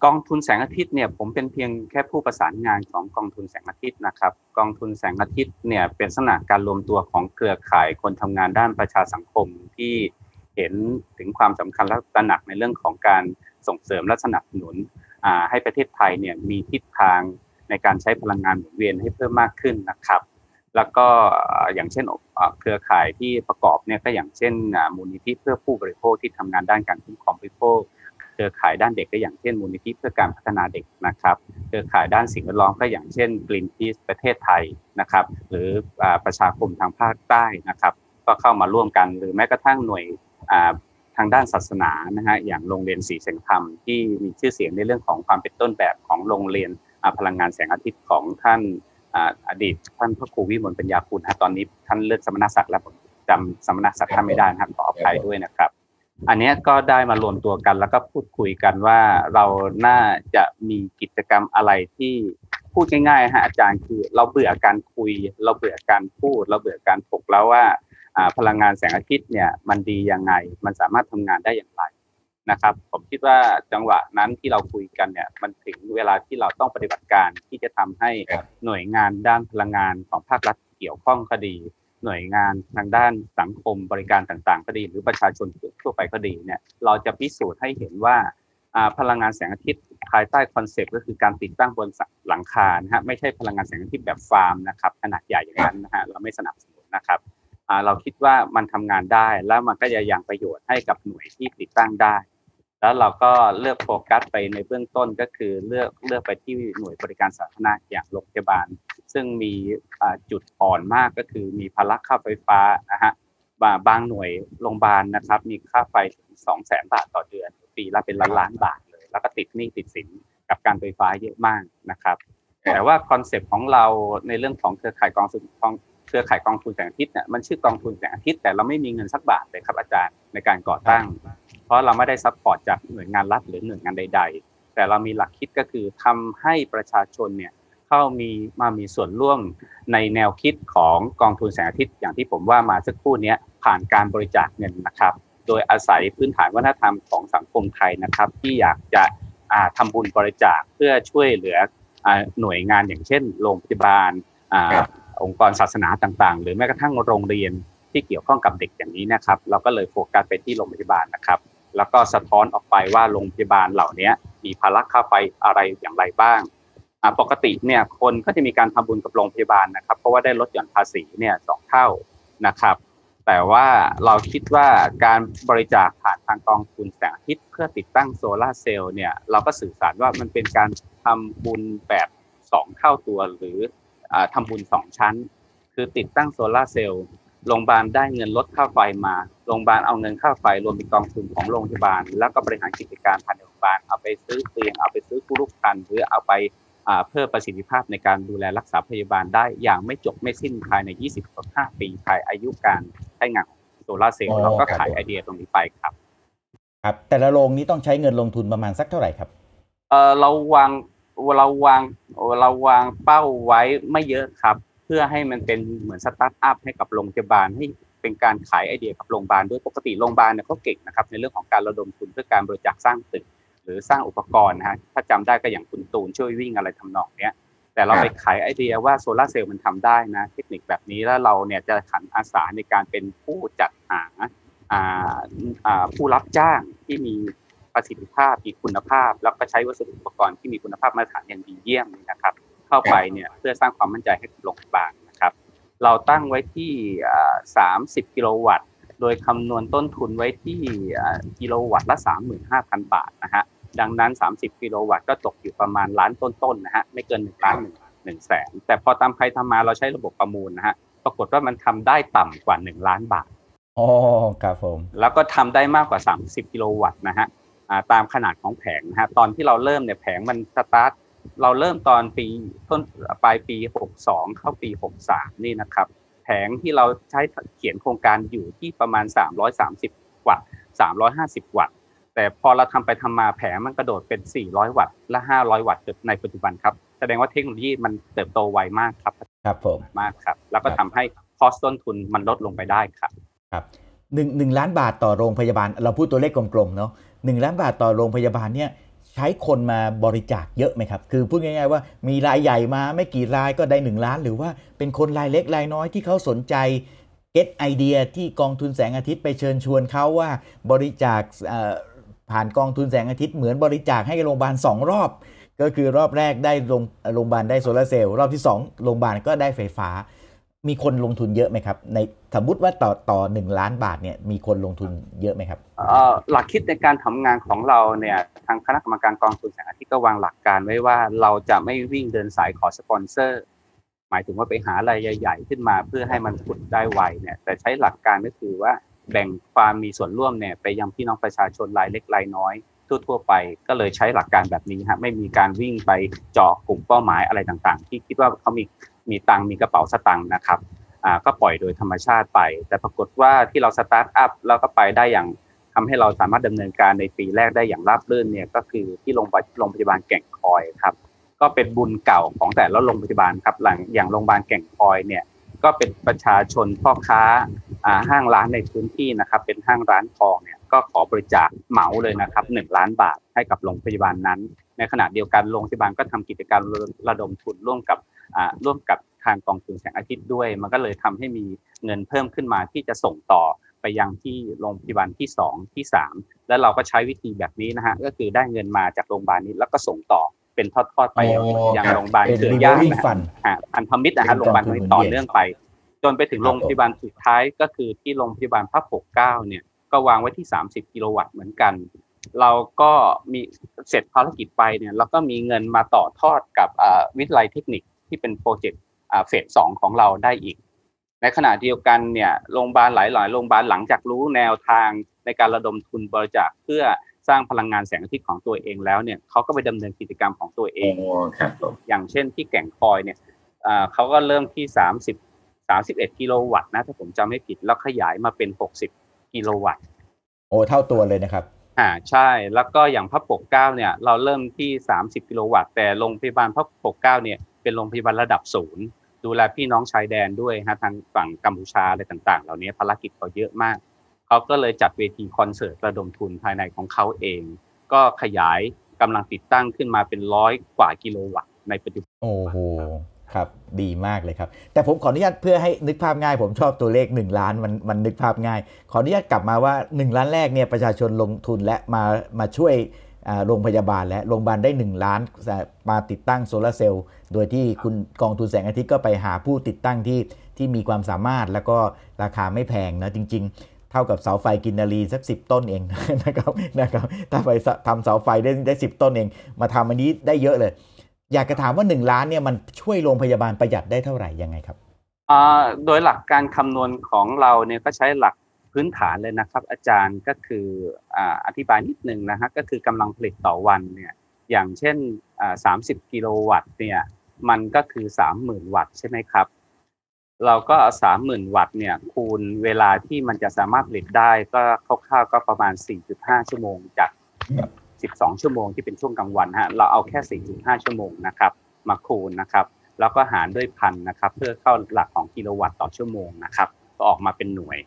กองทุนแสงอาทิตย์เนี่ยผมเป็นเพียงแค่ผู้ประสานงานของกองทุนแสงอาทิตย์นะครับ กองทุนแสงอาทิตย์เนี่ยเป็นลักษณะการรวมตัวของเครือข่ายคนทำงานด้านประชาสังคมที่ เห็นถึงความสำคัญและตระหนักในเรื่องของการส่งเสริมและสนับสนุนให้ประเทศไทยเนี่ยมีทิศทางในการใช้พลังงานหมุนเวียนให้เพิ่มมากขึ้นนะครับ แล้วก็อย่างเช่นเครือข่ายที่ประกอบเนี่ยก็อย่างเช่นมูลนิธิเพื่อผู้บริโภคที่ทำงานด้านการคุ้มครองผู้บริโภคเครือข่ายด้านเด็กก็อย่างเช่นมูลนิธิเพื่อการพัฒนาเด็กนะครับเครือข่ายด้านสิ่งแวดล้อมก็อย่างเช่น Greenpeace ประเทศไทยนะครับ หรือประชาคมทางภาคใต้นะครับ ก็เข้ามาร่วมกันหรือแม้กระทั่งหน่วย ทางด้านศาสนานะฮะอย่างโรงเรียนสีแสงธรรมที่มีชื่อเสียงในเรื่องของความเป็นต้นแบบของโรงเรียนพลังงานแสงอาทิตย์ของท่านอดีตท่านพระครูวิมลปัญญาคุณฮะตอนนี้ท่านเลือกสมณศักดิ์แล้วจำสมณศักดิ์ท่านไม่ได้นะครับขออภัยด้วยนะครับ อันนี้ก็ได้มารวมตัวกันแล้วก็พูดคุยกันว่าเราน่าจะมีกิจกรรมอะไรที่พูดง่ายๆฮะอาจารย์คือเราเบื่อการคุย เราเบื่อการพูด เราเบื่อการถกแล้วว่า พลังงานแสงอาทิตย์เนี่ยมันดียังไง มันสามารถทำงานได้อย่างไรนะครับ ผมคิดว่าจังหวะนั้นที่เราคุยกันเนี่ยมันถึงเวลาที่เราต้องปฏิบัติการที่จะทำให้หน่วยงานด้านพลังงานของภาครัฐเกี่ยวข้องคดี หน่วยงานทางด้านสังคมบริการต่างๆก็ดี หรือประชาชนทั่วไปก็ดีเนี่ยเราจะพิสูจน์ให้เห็นว่าพลังงานแสงอาทิตย์ภายใต้คอนเซปต์ก็คือการติดตั้งบนหลังคานะฮะไม่ใช่พลังงานแสงอาทิตย์แบบฟาร์มนะครับขนาดใหญ่อย่างนั้นนะฮะเราไม่สนับสนุนนะครับ เราคิดว่ามันทำงานได้ แล้วมันก็จะยังประโยชน์ให้กับหน่วยที่ติดตั้งได้ แล้วเราก็เลือกโฟกัสไปในเบื้องต้นก็คือเลือกเลือกไปที่หน่วยบริการสาธารณะอย่างโรงพยาบาล ซึ่งมีจุดอ่อนมากก็คือมีภาระค่าไฟฟ้านะฮะบางหน่วยโรงพยาบาลนะครับ มีค่าไฟถึงสองแสนบาทต่อเดือน ปีละเป็นล้านล้านบาทเลย แล้วก็ติดหนี้ติดสินกับการไฟฟ้าเยอะมากนะครับแต่ว่า concept ของเราในเรื่องของเคเครือข่ายกองทุน รือข่ายกองทุนแสงอาทิตย์เนี่ยมันชื่อกองทุนแสงอาทิตย์แต่เราไม่มีเงินสักบาทเลยครับอาจารย์ในการก่อตั้ง เพราะเราไม่ได้ support จากหน่วยงานรัฐหรือหน่วยงานใด ๆ แต่เรามีหลักคิดก็คือทำให้ประชาชนเนี่ยเข้ามีมามีส่วนร่วมในแนวคิดของกองทุนแสงอาทิตย์อย่างที่ผมว่ามาสักครู่นี้ผ่านการบริจาคเงินนะครับ โดยอาศัยพื้นฐานวัฒนธรรมของสังคมไทยนะครับ ที่อยากจะทำบุญบริจาคเพื่อช่วยเหลือหน่วยงานอย่างเช่น โรงพยาบาล องค์กรศาสนาต่างๆ หรือแม้กระทั่งโรงเรียนที่เกี่ยวข้องกับเด็กอย่างนี้นะครับ เราก็เลยโฟกัสไปที่โรงพยาบาลนะครับ แล้วก็สะท้อนออกไปว่าโรงพยาบาลเหล่านี้มีภาระค่าไฟอะไรอย่างไรบ้างปกติเนี่ยคนก็จะมีการทำบุญกับโรงพยาบาลนะครับ เพราะว่าได้ลดหย่อนภาษีเนี่ยสองเท่านะครับ แต่ว่าเราคิดว่าการบริจาคผ่านทางกองทุนแสงอาทิตย์เพื่อติดตั้งโซลาเซลล์เนี่ยเราก็สื่อสารว่ามันเป็นการทำบุญแบบสองเท่าตัวหรือ ทำบุญสองชั้น คือติดตั้งโซลาเซลล์โรงพยาบาลได้เงินลดค่าไฟมาโรงพยาบาลเอาเงินค่าไฟรวมเป็นกองทุนของโรงพยาบาล แล้วก็บริหารกิจการภายในโรงพยาบาลเอาไปซื้อเตียงเอาไปซื้อผู้ลูกคันหรือเอาไปเพิ่มประสิทธิภาพในการดูแลรักษาพยาบาลได้อย่างไม่จบไม่สิ้นภายใน 25 ปีภายอายุการใช้งาน solar cell เราก็ขายไอเดียตรงนี้ไปครับ ครับ แต่ละโรงนี้ต้องใช้เงินลงทุนประมาณสักเท่าไหร่ครับเราวาง เราวางเราวางเป้าไว้ไม่เยอะครับ เพื่อให้มันเป็นเหมือนสตาร์ทอัพให้กับโรงพยาบาลให้เป็นการขายไอเดียกับโรงพยาบาลด้วยปกติโรงพยาบาลเนี่ยเขาเก่งนะครับในเรื่องของการระดมทุนเพื่อการบริจาคสร้างตึกหรือสร้างอุปกรณ์นะฮะถ้าจำได้ก็อย่างคุณตูนช่วยวิ่งอะไรทำนองเนี้ยแต่เราไปขายไอเดียว่าโซลาเซลล์มันทำได้นะ เทคนิคแบบนี้แล้วเราเนี่ยจะขันอาสาในการเป็นผู้จัดหาผู้รับจ้างที่มี ประสิทธิภาพมีคุณภาพ แล้วก็ใช้วัสดุอุปกรณ์ที่มีคุณภาพมาตรฐานอย่างดีเยี่ยมนะครับ เข้าไปเนี่ยเพื่อสร้างความมั่นใจให้กับโรงพยาบาลนะครับ เราตั้งไว้ที่ 30 กิโลวัตต์ โดยคำนวณต้นทุนไว้ที่กิโลวัตต์ละ 35,000 บาทนะฮะดังนั้น 30 กิโลวัตต์ก็ตกอยู่ประมาณล้านต้นๆนะฮะไม่เกิน1ล้าน1 1แสนแต่พอตามใครทำมาเราใช้ระบบประมูลนะฮะปรากฏว่ามันทำได้ต่ำกว่า 1 ล้านบาทอ๋อครับผม แล้วก็ทำได้มากกว่า 30 กิโลวัตต์นะฮะ ตามขนาดของแผงนะฮะตอนที่เราเริ่มเนี่ยแผงมันสตาร์ทเราเริ่มตอนปีต้นปลายปี 62 เข้าปี 63 นี่นะครับ แผงที่เราใช้เขียนโครงการอยู่ที่ประมาณ 330 วัตต์350 วัตต์ แต่พอเราทำไปทำมาแผงมันกระโดดเป็น 400 วัตต์และ 500 วัตต์ในปัจจุบันครับ แสดงว่าเทคโนโลยีมันเติบโตไวมากครับครับผมมากครับ แล้วก็ทำให้คอสต้นทุนมันลดลงไปได้ครับครับหนึ่งหนึ่งล้านบาทต่อโรงพยาบาล เราพูดตัวเลขกลมๆเนาะ หนึ่งล้านบาทต่อโรงพยาบาลเนี่ยใช้คนมาบริจาคเยอะไหมครับ คือพูดง่ายๆว่ามีรายใหญ่มาไม่กี่รายก็ได้หนึ่งล้าน หรือว่าเป็นคนรายเล็กรายน้อยที่เขาสนใจ get idea ที่กองทุนแสงอาทิตย์ไปเชิญชวนเขาว่าบริจาคผ่านกองทุนแสงอาทิตย์เหมือนบริจาคให้โรงพยาบาลสองรอบ ก็คือรอบแรกได้โรงโรงพยาบาลได้ solar cell รอบที่ 2 โรงพยาบาลก็ได้ไฟฟ้า มีคนลงทุนเยอะไหมครับ ในสมมติว่าต่อต่อหนึ่งล้านบาทเนี่ยมีคนลงทุนเยอะไหมครับหลักคิดในการทำงานของเราเนี่ยทางคณะกรรมการกองทุนแสงอาทิตย์ก็วางหลักการไว้ว่าเราจะไม่วิ่งเดินสายขอสปอนเซอร์ หมายถึงว่าไปหารายใหญ่ๆขึ้นมาเพื่อให้มันผุดได้ไวเนี่ยแต่ใช้หลักการก็คือว่าแบ่งความมีส่วนร่วมเนี่ยไปยังพี่น้องประชาชนรายเล็กรายน้อยทั่วๆไปก็เลยใช้หลักการแบบนี้ฮะไม่มีการวิ่งไปเจาะกลุ่มเป้าหมายอะไรต่างๆ ที่คิดว่าเขามี มีตังมีกระเป๋าสตังค์นะครับอ่าก็ปล่อยโดยธรรมชาติไป แต่ปรากฏว่าที่เราสตาร์ทอัพแล้วก็ไปได้อย่างทำให้เราสามารถดำเนินการในปีแรกได้อย่างราบรื่นเนี่ยก็คือที่โรงพยาบาลแก่งคอยครับก็เป็นบุญเก่าของแต่ละโรงพยาบาลครับหลังอย่างโรงพยาบาลแก่งคอยเนี่ยก็เป็นประชาชนพ่อค้าอ่าห้างร้านในพื้นที่นะครับเป็นห้างร้านทองเนี่ยก็ขอบริจาคเหมาเลยนะครับหนึ่งล้านบาทให้กับโรงพยาบาลนั้น ในขณะเดียวกันโรงพยาบาลก็ทำกิจการระดมทุนร่วมกับ ร่วมกับทางกองทุนแสงอาทิตย์ด้วย มันก็เลยทำให้มีเงินเพิ่มขึ้นมาที่จะส่งต่อไปยังที่โรงพยาบาลที่ 2 ที่ 3 แล้วเราก็ใช้วิธีแบบนี้นะฮะก็คือได้เงินมาจากโรงพยาบาลนี้แล้วก็ส่งต่อเป็นทอดๆไปยังอ๋อยังครับโรงพยาบาลเป็นเครือญาติ revolving นะ fund ฮะพันธมิตรนะฮะโรงพยาบาลนี้ต่อเนื่องไป จนไปถึงโรงพยาบาลสุดท้ายก็คือที่โรงพยาบาลพระปกเกล้าเนี่ยก็วางไว้ที่ 30 กิโลวัตต์เหมือนกัน เราก็มีเสร็จภารกิจไปเนี่ยเราก็มีเงินมาต่อทอดกับอ่าวิทยาลัยเทคนิค ที่เป็นโปรเจกต์อ่าเฟสสองของเราได้อีก ในขณะเดียวกันเนี่ยโรงพยาบาลหลายๆโรงพยาบาลหลังจากรู้แนวทางในการระดมทุนบริจาคเพื่อสร้างพลังงานแสงอาทิตย์ของตัวเองแล้วเนี่ยเขาก็ไปดำเนินกิจกรรมของตัวเอโอ้งครับผมอย่างเช่นที่แก่งคอยเนี่ยอ่าเขาก็เริ่มที่30 31กิโลวัตต์นะถ้าผมจำไม่ผิดแล้วขยายมาเป็น60กิโลวัตต์ โอ้เท่าตัวเลยนะครับอ่าใช่แล้วก็อย่างพระปกเกล้าเนี่ยเราเริ่มที่30กิโลวัตต์แต่โรงพยาบาลพระปกเกล้าเนี่ย เป็นโรงพยาบาลระดับศูนย์ดูแลพี่น้องชายแดนด้วยฮะทางฝั่งกัมพูชาอะไรต่าง ๆ เหล่านี้ภารกิจเขาเยอะมากเขาก็เลยจัดเวทีคอนเสิร์ตระดมทุนภายในของเขาเอง ก็ขยายกำลังติดตั้งขึ้นมาเป็นร้อยกว่ากิโลวัตต์ในปัจจุบันโอ้โหครับดีมากเลยครับ แต่ผมขออนุญาตเพื่อให้นึกภาพง่าย ผมชอบตัวเลข 1 ล้านมันมันนึกภาพง่าย ขออนุญาตกลับมาว่า 1 ล้านแรกเนี่ยประชาชนลงทุนและมามาช่วย โรงพยาบาลและโรงพยาบาลได้ 1 ล้านมาติดตั้งโซลาร์เซลล์โดยที่คุณกองทุนแสงอาทิตย์ก็ไปหาผู้ติดตั้งที่ที่มีความสามารถแล้วก็ราคาไม่แพงนะจริง ๆ เท่ากับเสาไฟกินนารีสัก10ต้นเองนะครับนะครับถ้าไปทำเสาไฟได้ได้10ต้นเอง มาทำอันนี้ได้เยอะเลย อยากจะถามว่า 1 ล้านเนี่ยมันช่วยโรงพยาบาลประหยัดได้เท่าไหร่ยังไงครับโดยหลักการคำนวณของเราเนี่ยก็ใช้หลัก พื้นฐานเลยนะครับ อาจารย์ก็คืออธิบายนิดนึงนะฮะก็คือกำลังผลิตต่อวันเนี่ยอย่างเช่นอ่า30กิโลวัตต์เนี่ยมันก็คือ30,000วัตต์ใช่ไหมครับ เราก็เอา30,000วัตต์เนี่ยคูณเวลาที่มันจะสามารถผลิตได้ก็คร่าวๆก็ประมาณ4.5ชั่วโมงจาก12ชั่วโมงที่เป็นช่วงกลางวันฮะเราเอาแค่4.5ชั่วโมงนะครับมาคูณนะครับแล้วก็หารด้วยพันนะครับ เพื่อเข้าหลักของกิโลวัตต์ต่อชั่วโมงนะครับ ก็ออกมาเป็นหน่วย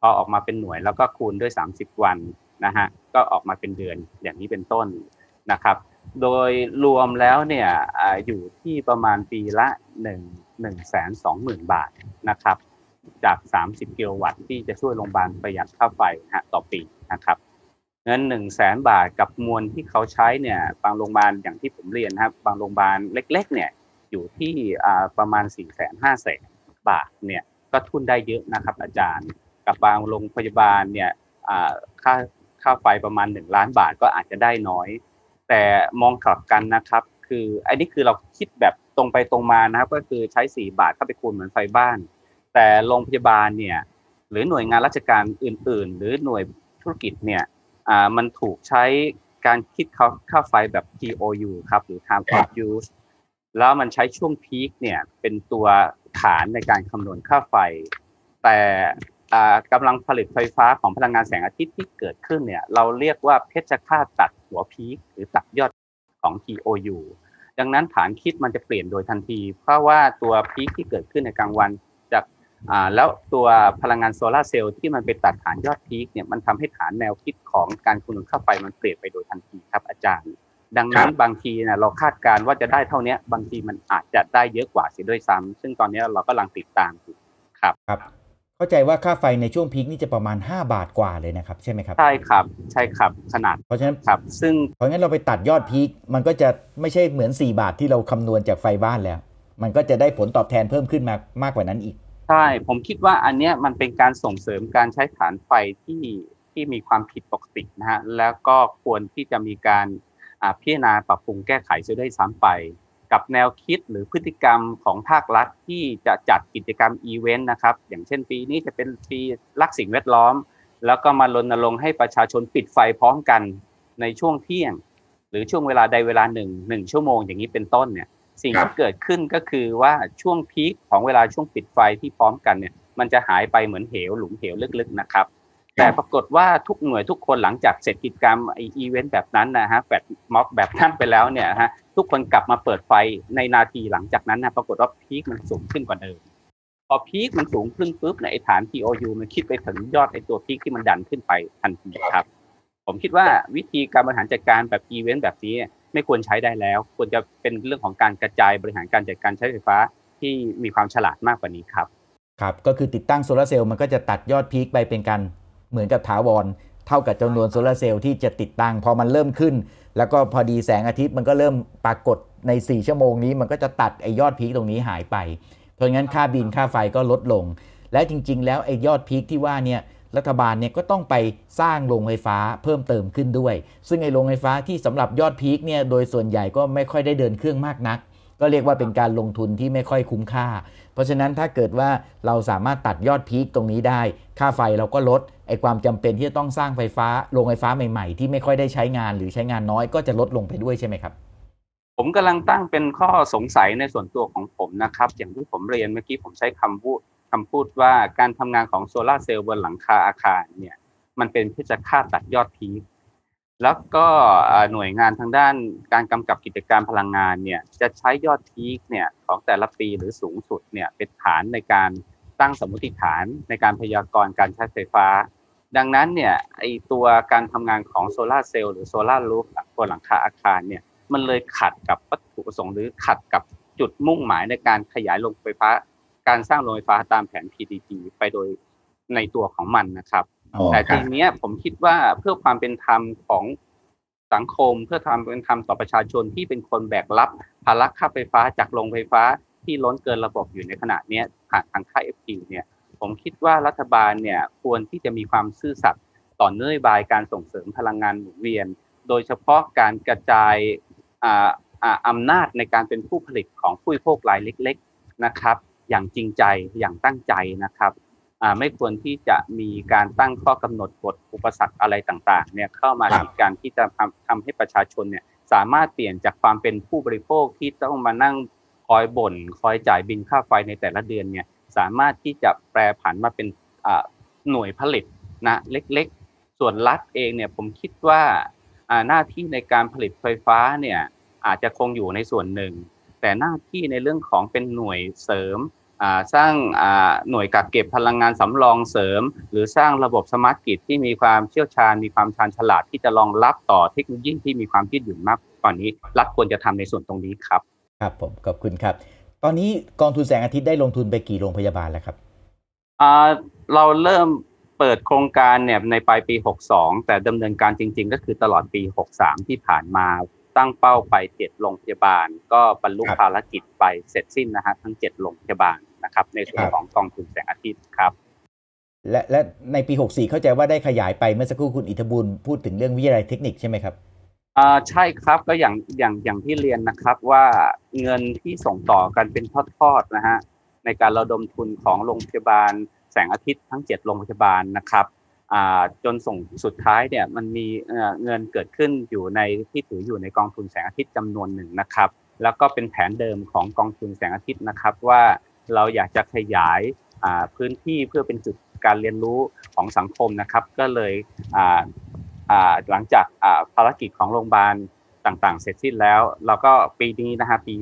พอออกมาเป็นหน่วยแล้วก็คูณด้วย 30 วันนะฮะก็ออกมาเป็นเดือนอย่างนี้เป็นต้นนะครับ โดยรวมแล้วเนี่ยอยู่ที่ประมาณปีละ1 1แสน2หมื่นบาทนะครับ จาก 30 กิโลวัตต์ที่จะช่วยโรงพยาบาลประหยัดค่าไฟฮะต่อปีนะครับเงินหนึ่งแสนบาทกับมวลที่เขาใช้เนี่ยบางโรงพยาบาลอย่างที่ผมเรียนนะครับบางโรงพยาบาลเล็กๆเนี่ยอยู่ที่ประมาณ4ี่แสนห้าแสนบาทเนี่ยก็ทุนได้เยอะนะครับอาจารย์ กับบางโรงพยาบาลเนี่ยค่าค่าไฟประมาณ 1 ล้านบาทก็อาจจะได้น้อย แต่มองกลับกันนะครับ คืออันนี้คือเราคิดแบบตรงไปตรงมานะครับ ก็คือใช้ 4 บาทเข้าไปคูณเหมือนไฟบ้าน แต่โรงพยาบาลเนี่ยหรือหน่วยงานราชการอื่น ๆ หรือหน่วยธุรกิจเนี่ยอ่ามันถูกใช้การคิดค่าค่าไฟแบบ TOU ครับหรือ time of use แล้วมันใช้ช่วง peak เนี่ยเป็นตัวฐานในการคำนวณค่าไฟ แต่ กำลังผลิตไฟฟ้าของพลังงานแสงอาทิตย์ที่เกิดขึ้นเนี่ยเราเรียกว่าเพชฌฆาตตัดหัว peak หรือตัดยอดของ TOU ดังนั้นฐานคิดมันจะเปลี่ยนโดยทันที เพราะว่าตัว peak ที่เกิดขึ้นในกลางวันจากแล้วตัวพลังงาน solar cell ที่มันไปตัดฐานยอด peak เนี่ยมันทำให้ฐานแนวคิดของการคำนวณค่าไฟมันเปลี่ยนไปโดยทันทีครับอาจารย์ ดังนั้นบางทีเนี่ยเราคาดการณ์ว่าจะได้เท่านี้บางทีมันอาจจะได้เยอะกว่าเสียด้วยซ้ำซึ่งตอนนี้เรากำลังติดตามอยู่ครับครับ เข้าใจว่าค่าไฟในช่วงพีคนี่จะประมาณ 5 บาทกว่าเลยนะครับใช่ไหมครับ ใช่ครับใช่ครับขนาด เพราะฉะนั้นครับซึ่งเพราะงั้นเราไปตัดยอดพีคมันก็จะไม่ใช่เหมือน 4 บาทที่เราคำนวณจากไฟบ้านแล้ว มันก็จะได้ผลตอบแทนเพิ่มขึ้นมามากกว่านั้นอีกใช่ผมคิดว่าอันเนี้ยมันเป็นการส่งเสริมการใช้ฐานไฟที่ที่มีความผิดปกตินะฮะแล้วก็ควรที่จะมีการอ่าพิจารณาปรับปรุงแก้ไขเสียด้วยซ้ำไป กับแนวคิดหรือพฤติกรรมของภาครัฐที่จะจัดกิจกรรมอีเวนต์นะครับ อย่างเช่นปีนี้จะเป็นปีรักสิ่งแวดล้อม แล้วก็มารณรงค์ให้ประชาชนปิดไฟพร้อมกันในช่วงเที่ยง หรือช่วงเวลาใดเวลาหนึ่งหนึ่งชั่วโมงอย่างนี้เป็นต้นเนี่ยสิ่งที่เกิดขึ้นก็คือว่าช่วงพีคของเวลาช่วงปิดไฟที่พร้อมกันเนี่ยมันจะหายไปเหมือนเหวหลุมเหวลึกๆนะครับ แต่ปรากฏว่าทุกหน่วยทุกคนหลังจากเสร็จกิจกรรมไออีเวนต์แบบนั้นนะฮะ flash mob แบบนั้นไปแล้วเนี่ยฮะทุกคนกลับมาเปิดไฟในนาทีหลังจากนั้นนะปรากฏว่า peak มันสูงขึ้นกว่าเดิมพอ peak มันสูงขึ้นปุ๊บเนี่ยไอฐาน TOU มันคิดไปถึงยอดไอตัว peak ที่มันดันขึ้นไปทันทีครับ ผมคิดว่าวิธีการบริหารจัดการแบบอีเวนต์แบบนี้ไม่ควรใช้ได้แล้ว ควรจะเป็นเรื่องของการกระจายบริหารการจัดการใช้ไฟฟ้าที่มีความฉลาดมากกว่านี้ครับครับก็คือติดตั้ง solar cell มันก็จะตัดยอด peak ไปเป็นการ เหมือนกับถาวรเท่ากับจำนวน solar cell ที่จะติดตั้งพอมันเริ่มขึ้น แล้วก็พอดีแสงอาทิตย์มันก็เริ่มปรากฏใน 4 ชั่วโมงนี้ มันก็จะตัดไอยอด peak ตรงนี้หายไป เพราะงั้นค่าบิลค่าไฟก็ลดลง และจริง ๆ แล้วไอยอด peak ที่ว่าเนี่ยรัฐบาลเนี่ยก็ต้องไปสร้างโรงไฟฟ้าเพิ่มเติมขึ้นด้วย ซึ่งไอโรงไฟฟ้าที่สำหรับยอด peak เนี่ยโดยส่วนใหญ่ก็ไม่ค่อยได้เดินเครื่องมากนัก ก็เรียกว่าเป็นการลงทุนที่ไม่ค่อยคุ้มค่า เพราะฉะนั้นถ้าเกิดว่าเราสามารถตัดยอดพีคตรงนี้ได้ ค่าไฟเราก็ลดไอความจำเป็นที่จะต้องสร้างไฟฟ้าโรงไฟฟ้าใหม่ๆ ที่ไม่ค่อยได้ใช้งานหรือใช้งานน้อยก็จะลดลงไปด้วยใช่ไหมครับ ผมกำลังตั้งเป็นข้อสงสัยในส่วนตัวของผมนะครับ อย่างที่ผมเรียนเมื่อกี้ผมใช้คำพูดคำพูดว่าการทำงานของโซลาร์เซลล์บนหลังคาอาคารเนี่ยมันเป็นเพื่อจะฆ่าตัดยอดพีค แล้วก็หน่วยงานทางด้านการกำกับกิจการพลังงานเนี่ยจะใช้ยอด peak เนี่ยของแต่ละปีหรือสูงสุดเนี่ยเป็นฐานในการตั้งสมมติฐานในการพยากรณ์การใช้ไฟฟ้า ดังนั้นเนี่ยไอตัวการทำงานของ solar cell หรือ solar roof บนหลังคาอาคารเนี่ยมันเลยขัดกับวัตถุประสงค์หรือขัดกับจุดมุ่งหมายในการขยายโรงไฟฟ้า การสร้างโรงไฟฟ้าตามแผน PDP ไปโดยในตัวของมันนะครับ แต่ทีเนี้ยผมคิดว่าเพื่อความเป็นธรรมของสังคม เพื่อทำเป็นธรรมต่อประชาชนที่เป็นคนแบกรับภาระค่าไฟฟ้าจากโรงไฟฟ้าที่ล้นเกินระบบอยู่ในขณะนี้ผ่านทางค่า FT เนี่ย ผมคิดว่ารัฐบาลเนี่ยควรที่จะมีความซื่อสัตย์ต่อนโยบายการส่งเสริมพลังงานหมุนเวียน โดยเฉพาะการกระจายอำนาจในการเป็นผู้ผลิตของผู้บริโภครายเล็ก ๆนะครับ อย่างจริงใจอย่างตั้งใจนะครับ ไม่ควรที่จะมีการตั้งข้อกำหนดกฎอุปสรรคอะไรต่างๆเนี่ยเข้ามาในการที่จะทำทำให้ประชาชนเนี่ยสามารถเปลี่ยนจากความเป็นผู้บริโภคที่ต้องมานั่งคอยบ่น คอยจ่ายบินค่าไฟในแต่ละเดือนเนี่ยสามารถที่จะแปรผันมาเป็นหน่วยผลิตนะเล็กๆ ส่วนรัฐเองเนี่ยผมคิดว่าหน้าที่ในการผลิตไฟฟ้าเนี่ยอาจจะคงอยู่ในส่วนหนึ่ง แต่หน้าที่ในเรื่องของเป็นหน่วยเสริม สร้างหน่วยกักเก็บพลังงานสำรองเสริม หรือสร้างระบบสมาร์ทกริดที่มีความเชี่ยวชาญ มีความชาญฉลาดที่จะรองรับต่อเทคโนโลยีที่มีความยืดหยุ่นมากกว่านี้รัฐควรจะทำในส่วนตรงนี้ครับ ครับผมขอบคุณครับ ตอนนี้กองทุนแสงอาทิตย์ได้ลงทุนไปกี่โรงพยาบาลแล้วครับเราเริ่มเปิดโครงการเนี่ยในปลายปี 62 แต่ดำเนินการจริง ๆ ก็คือตลอดปี 63 ที่ผ่านมาตั้งเป้าไปเจ็ดโรงพยาบาล ก็บรรลุภารกิจไปเสร็จสิ้นนะฮะทั้งเจ็ดโรงพยาบาล นะครับในส่วนของกองทุนแสงอาทิตย์ครับและและในปี 64 เข้าใจว่าได้ขยายไปเมื่อสักครู่คุณอิทธบุญพูดถึงเรื่องวิทยาลัยเทคนิคใช่ไหมครับอ่าใช่ครับก็อย่างอย่างอย่างที่เรียนนะครับว่าเงินที่ส่งต่อกันเป็นทอดๆนะฮะในการระดมทุนของโรงพยาบาล แสงอาทิตย์ทั้ง 7 โรงพยาบาลนะครับจนส่งสุดท้ายเนี่ยมันมีเงินเกิดขึ้นอยู่ในที่ถืออยู่ในกองทุนแสงอาทิตย์จำนวนหนึ่งนะครับ แล้วก็เป็นแผนเดิมของกองทุนแสงอาทิตย์นะครับว่า เราอยากจะขยายพื้นที่เพื่อเป็นจุดการเรียนรู้ของสังคมนะครับ ก็เลยหลังจากภารกิจของโรงพยาบาลต่างๆ เสร็จสิ้นแล้วเราก็ปีนี้นะฮะปี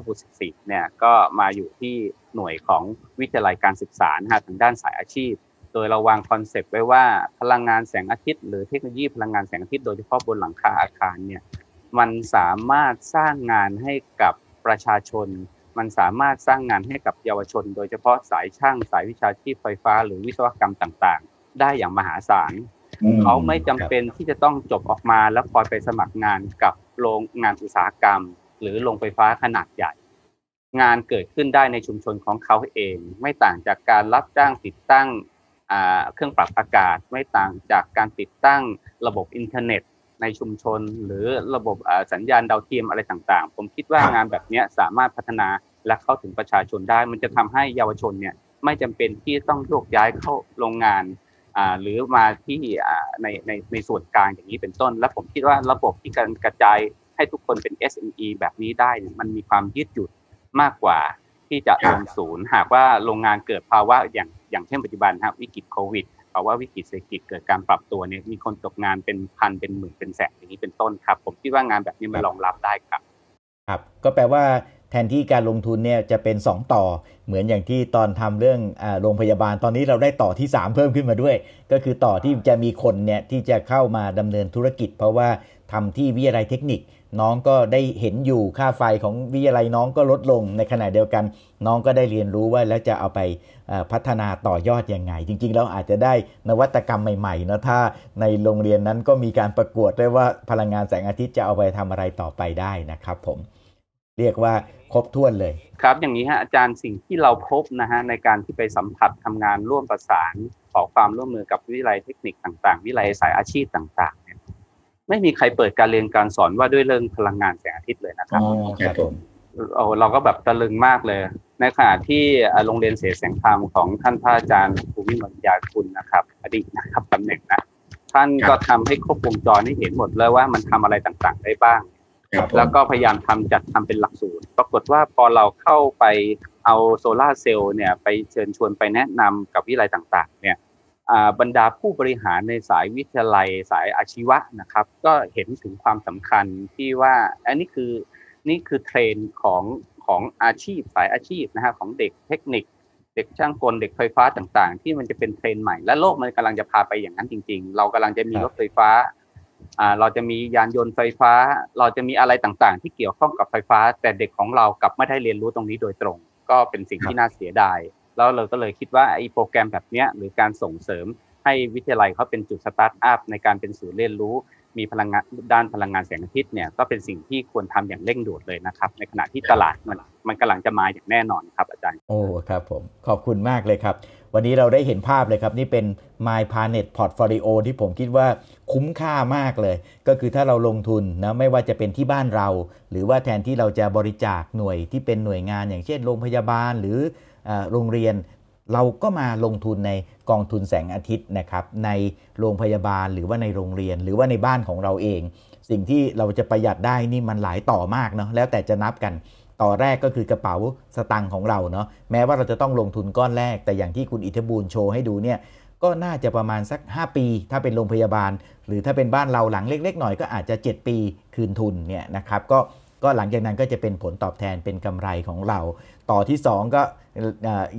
2564เนี่ยก็มาอยู่ที่หน่วยของวิทยาลัยการศึกษานะฮะทางด้านสายอาชีพ โดยเราวางคอนเซปต์ไว้ว่าพลังงานแสงอาทิตย์หรือเทคโนโลยีพลังงานแสงอาทิตย์โดยเฉพาะบนหลังคาอาคารเนี่ยมันสามารถสร้างงานให้กับประชาชน มันสามารถสร้างงานให้กับเยาวชน โดยเฉพาะสายช่างสายวิชาชีพไฟฟ้า หรือวิศวกรรมต่างๆ ได้อย่างมหาศาลเขาไม่จำเป็นที่จะต้องจบออกมาแล้วคอยไปสมัครงานกับโรงงานอุตสาหกรรม หรือโรงไฟฟ้าขนาดใหญ่ งานเกิดขึ้นได้ในชุมชนของเขาเอง ไม่ต่างจากการรับจ้างติดตั้งเครื่องปรับอากาศ ไม่ต่างจากการติดตั้งระบบอินเทอร์เน็ต ในชุมชน หรือระบบสัญญาณดาวเทียมอะไรต่างๆ ผมคิดว่างานแบบนี้สามารถพัฒนาและเข้าถึงประชาชนได้ มันจะทำให้เยาวชนเนี่ยไม่จำเป็นที่ต้องโยกย้ายเข้าโรงงานหรือมาที่ในในในส่วนกลางอย่างนี้เป็นต้น และผมคิดว่าระบบที่การกระจายให้ทุกคนเป็น SME แบบนี้ได้เนี่ยมันมีความยืดหยุ่นมากกว่าที่จะลงศูนย์ หากว่าโรงงานเกิดภาวะอย่างอย่างเช่นปัจจุบันครับวิกฤตโควิด ภาวะวิกฤตเศรษฐกิจเกิดการปรับตัวเนี่ยมีคนตกงานเป็นพันเป็นหมื่นเป็นแสนอย่างนี้เป็นต้นครับ ผมคิดว่างานแบบนี้มันรองรับได้ครับ ครับ ก็แปลว่าแทนที่การลงทุนเนี่ยจะเป็น 2 ต่อเหมือนอย่างที่ตอนทำเรื่องโรงพยาบาลตอนนี้เราได้ต่อที่ 3 เพิ่มขึ้นมาด้วย ก็คือต่อที่จะมีคนเนี่ยที่จะเข้ามาดำเนินธุรกิจ เพราะว่าทำที่วิทยาลัยเทคนิค น้องก็ได้เห็นอยู่ค่าไฟของวิทยาลัยน้องก็ลดลงในขณะเดียวกัน น้องก็ได้เรียนรู้ว่าแล้วจะเอาไปพัฒนาต่อยอดยังไง จริงๆแล้วอาจจะได้นวัตกรรมใหม่ๆนะถ้าในโรงเรียนนั้นก็มีการประกวดด้วยว่าพลังงานแสงอาทิตย์จะเอาไปทำอะไรต่อไปได้นะครับผมเรียกว่าครบถ้วนเลย ครับอย่างนี้ฮะอาจารย์สิ่งที่เราพบนะฮะในการที่ไปสัมผัสทำงานร่วมประสานขอความร่วมมือกับวิทยาลัยเทคนิคต่างๆ วิทยาลัยสายอาชีพต่างๆ ไม่มีใครเปิดการเรียนการสอนว่าด้วยเรื่องพลังงานแสงอาทิตย์เลยนะครับอ๋อครับผมโอ้เราก็แบบตะลึงมากเลย ในขณะที่โรงเรียนเสแสงธรรมของท่านพระอาจารย์ภูมิมัญญาคุณนะครับ อดีตนะครับตำแหน่งนะท่านก็ทำให้ครบวงจรให้เห็นหมดเลยว่ามันทำอะไรต่างๆได้บ้างครับผมแล้วก็พยายามทำจัดทำเป็นหลักสูตร ปรากฏว่าพอเราเข้าไปเอาโซลาร์เซลล์เนี่ยไปเชิญชวนไปแนะนำกับวิทยาลัยต่าง ๆ เนี่ยอ่า บรรดาผู้บริหารในสายวิทยาลัยสายอาชีวะนะครับ ก็เห็นถึงความสำคัญที่ว่าอันนี้คือนี่คือเทรนด์ของของอาชีพสายอาชีพนะฮะของเด็กเทคนิค เด็กช่างกลเด็กไฟฟ้าต่างๆ ที่มันจะเป็นเทรนด์ใหม่และโลกมันกำลังจะพาไปอย่างนั้นจริง ๆ เรากำลังจะมีครับรถไฟฟ้าอ่าเราจะมียานยนต์ไฟฟ้า เราจะมีอะไรต่างๆ ที่เกี่ยวข้องกับไฟฟ้า แต่เด็กของเรากลับไม่ได้เรียนรู้ตรงนี้โดยตรง ก็เป็นสิ่งที่น่าเสียดาย แล้วเราก็เลยคิดว่าไอ้โปรแกรมแบบเนี้ยหรือการส่งเสริมให้วิทยาลัยเขาเป็นจุดสตาร์ทอัพในการเป็นศูนย์เรียนรู้ มีพลังงานด้านพลังงานแสงอาทิตย์เนี่ยก็เป็นสิ่งที่ควรทำอย่างเร่งด่วนเลยนะครับ ในขณะที่ตลาดมันมันกำลังจะมาอย่างแน่นอนครับอาจารย์ โอ้ครับผมขอบคุณมากเลยครับ วันนี้เราได้เห็นภาพเลยครับ นี่เป็น My Planet Portfolio ที่ผมคิดว่าคุ้มค่ามากเลย ก็คือถ้าเราลงทุนนะไม่ว่าจะเป็นที่บ้านเรา หรือว่าแทนที่เราจะบริจาคหน่วยที่เป็นหน่วยงาน อย่างเช่นโรงพยาบาลหรือ โรงเรียน เราก็มาลงทุนในกองทุนแสงอาทิตย์นะครับในโรงพยาบาลหรือว่าในโรงเรียนหรือว่าในบ้านของเราเอง สิ่งที่เราจะประหยัดได้นี่มันหลายต่อมากเนาะแล้วแต่จะนับกันต่อแรกก็คือกระเป๋าสตังค์ของเราเนาะแม้ว่าเราจะต้องลงทุนก้อนแรก แต่อย่างที่คุณอิทธบูลโชว์ให้ดูเนี่ยก็น่าจะประมาณสัก 5 ปี ถ้าเป็นโรงพยาบาล หรือถ้าเป็นบ้านเราหลังเล็ก ๆ หน่อยก็อาจจะ 7 ปีคืนทุนเนี่ยนะครับก็ ก็หลังจากนั้นก็จะเป็นผลตอบแทนเป็นกำไรของเรา ต่อที่ 2 ก็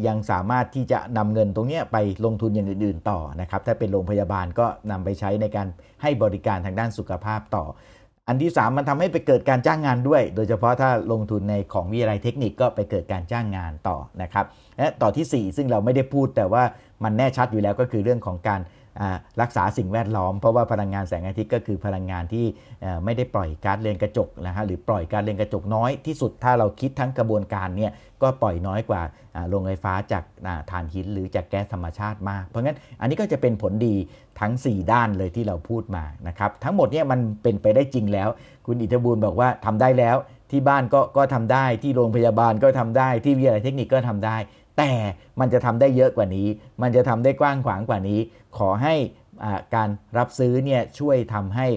ยังสามารถที่จะนำเงินตรงนี้ไปลงทุนอย่างอื่น ๆ ต่อนะครับ ถ้าเป็นโรงพยาบาลก็นำไปใช้ในการให้บริการทางด้านสุขภาพต่อ อันที่ 3 มันทำให้ไปเกิดการจ้างงานด้วย โดยเฉพาะถ้าลงทุนในของวิทยาลัยเทคนิคก็ไปเกิดการจ้างงานต่อนะครับและต่อทีสี่4 ซึ่งเราไม่ได้พูดแต่ว่ามันแน่ชัดอยู่แล้วก็คือเรื่องของการ รักษาสิ่งแวดล้อม เพราะว่าพลังงานแสงอาทิตย์ก็คือพลังงานที่ไม่ได้ปล่อยก๊าซเรือนกระจกนะฮะหรือปล่อยก๊าซเรือนกระจกน้อยที่สุดถ้าเราคิดทั้งกระบวนการเนี่ยก็ปล่อยน้อยกว่าโรงไฟฟ้าจากถ่านหินหรือจากแก๊สธรรมชาติมาก เพราะงั้นอันนี้ก็จะเป็นผลดีทั้ง 4 ด้านเลยที่เราพูดมานะครับทั้งหมดเนี่ยมันเป็นไปได้จริงแล้ว คุณอิทธบูลบอกว่าทำได้แล้วที่บ้านก็ก็ทำได้ที่โรงพยาบาลก็ทำได้ที่วิทยาลัยเทคนิคก็ทำได้ แต่มันจะทำได้เยอะกว่านี้ มันจะทำได้กว้างขวางกว่านี้ ขอให้การรับซื้อเนี่ยช่วยทำให้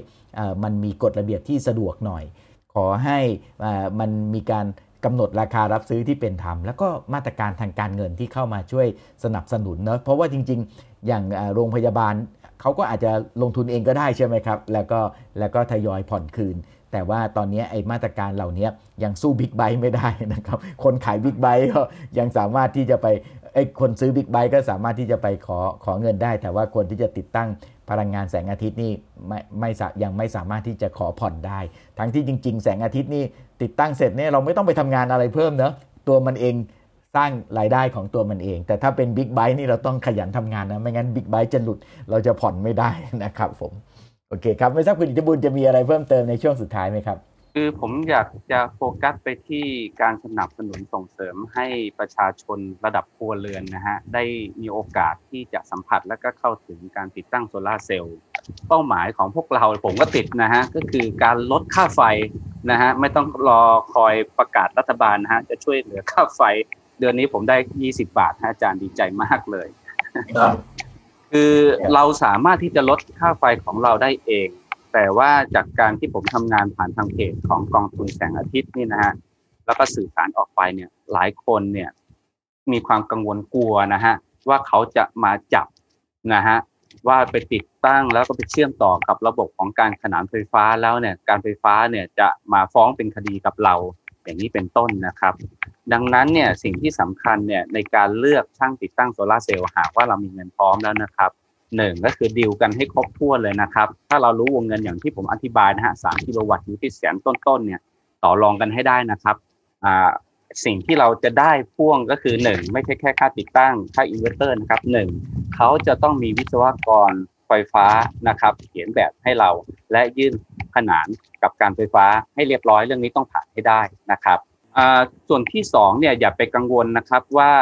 มันมีกฎระเบียบที่สะดวกหน่อย ขอให้มันมีการกำหนดราคารับซื้อที่เป็นธรรม แล้วก็มาตรการทางการเงินที่เข้ามาช่วยสนับสนุนเนอะเพราะว่าจริง ๆ อย่างโรงพยาบาลเขาก็อาจจะลงทุนเองก็ได้ใช่ไหมครับ แล้วก็แล้วก็ทยอยผ่อนคืน แต่ว่าตอนนี้ไอ้มาตรการเหล่านี้ยังสู้ big bike ไม่ได้นะครับ คนขาย big bike ก็ยังสามารถที่จะไปไอ้คนซื้อ big bike ก็สามารถที่จะไปขอขอเงินได้ แต่ว่าคนที่จะติดตั้งพลังงานแสงอาทิตย์นี่ไม่ไม่สายังไม่สามารถที่จะขอผ่อนได้ ทั้งที่จริง ๆ แสงอาทิตย์นี่ติดตั้งเสร็จเนี่ยเราไม่ต้องไปทำงานอะไรเพิ่มเนอะตัวมันเองสร้างรายได้ของตัวมันเอง แต่ถ้าเป็น big bike นี่เราต้องขยันทำงานนะไม่งั้น big bike จะหลุดเราจะผ่อนไม่ได้นะครับผม โอเคครับ ไม่ทราบคุณอิทธิบุญจะมีอะไรเพิ่มเติมในช่วงสุดท้ายไหมครับ คือผมอยากจะโฟกัสไปที่การสนับสนุนส่งเสริมให้ประชาชนระดับครัวเรือนนะฮะได้มีโอกาสที่จะสัมผัสและก็เข้าถึงการติดตั้งโซลาร์เซลล์เป้าหมายของพวกเราผมก็ติดนะฮะก็คือการลดค่าไฟนะฮะไม่ต้องรอคอยประกาศรัฐบาลนะฮะจะช่วยเหลือค่าไฟ เดือนนี้ผมได้ 20 บาทฮะอาจารย์ดีใจมากเลย คือเราสามารถที่จะลดค่าไฟของเราได้เอง แต่ว่าจากการที่ผมทำงานผ่านทางเพจของกองทุนแสงอาทิตย์นี่นะฮะแล้วก็สื่อสารออกไปเนี่ย หลายคนเนี่ย มีความกังวลกลัวนะฮะว่าเขาจะมาจับนะฮะว่าไปติดตั้งแล้วก็ไปเชื่อมต่อกับระบบของการขนานไฟฟ้าแล้วเนี่ย การไฟฟ้าเนี่ยจะมาฟ้องเป็นคดีกับเราอย่างนี้เป็นต้นนะครับ ดังนั้นเนี่ยสิ่งที่สำคัญเนี่ยในการเลือกช่างติดตั้งโซลาเซลล์หากว่าเรามีเงินพร้อมแล้วนะครับหนึ่งก็คือดีลกันให้ครบถ้วนเลยนะครับ ถ้าเรารู้วงเงินอย่างที่ผมอธิบายนะฮะสามกิโลวัตต์อยู่ที่แสนต้นๆเนี่ยต่อรองกันให้ได้นะครับอ่าสิ่งที่เราจะได้พ่วงก็คือหนึ่งไม่ใช่แค่ค่าติดตั้งค่าอินเวอร์เตอร์นะครับหนึ่งเขาจะต้องมีวิศวกรไฟฟ้านะครับ เขียนแบบให้เราและยื่นขนานกับการไฟฟ้าให้เรียบร้อยเรื่องนี้ต้องผ่านให้ได้นะครับ ส่วนที่2เนี่ยอย่าไปกังวลนะครับว่า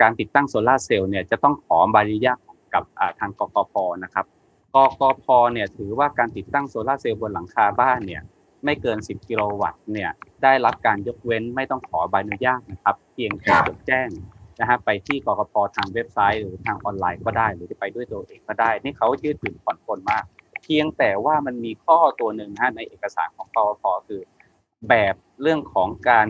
การติดตั้งโซลาเซลล์เนี่ยจะต้องขอใบอนุญาตกับทางกกพนะครับกกพเนี่ยถือว่าการติดตั้งโซลาเซลล์บนหลังคาบ้านเนี่ยไม่เกิน 10 กิโลวัตต์เนี่ยได้รับการยกเว้นไม่ต้องขอใบอนุญาตนะครับ เพียงแค่จดแจ้งนะฮะไปที่กกพทางเว็บไซต์หรือทางออนไลน์ก็ได้ หรือจะไปด้วยตัวเองก็ได้ นี่เขายืดหยุ่นผ่อนปลนมาก เพียงแต่ว่ามันมีข้อตัวหนึ่งฮะในเอกสารของกกพคือ แบบเรื่องของการ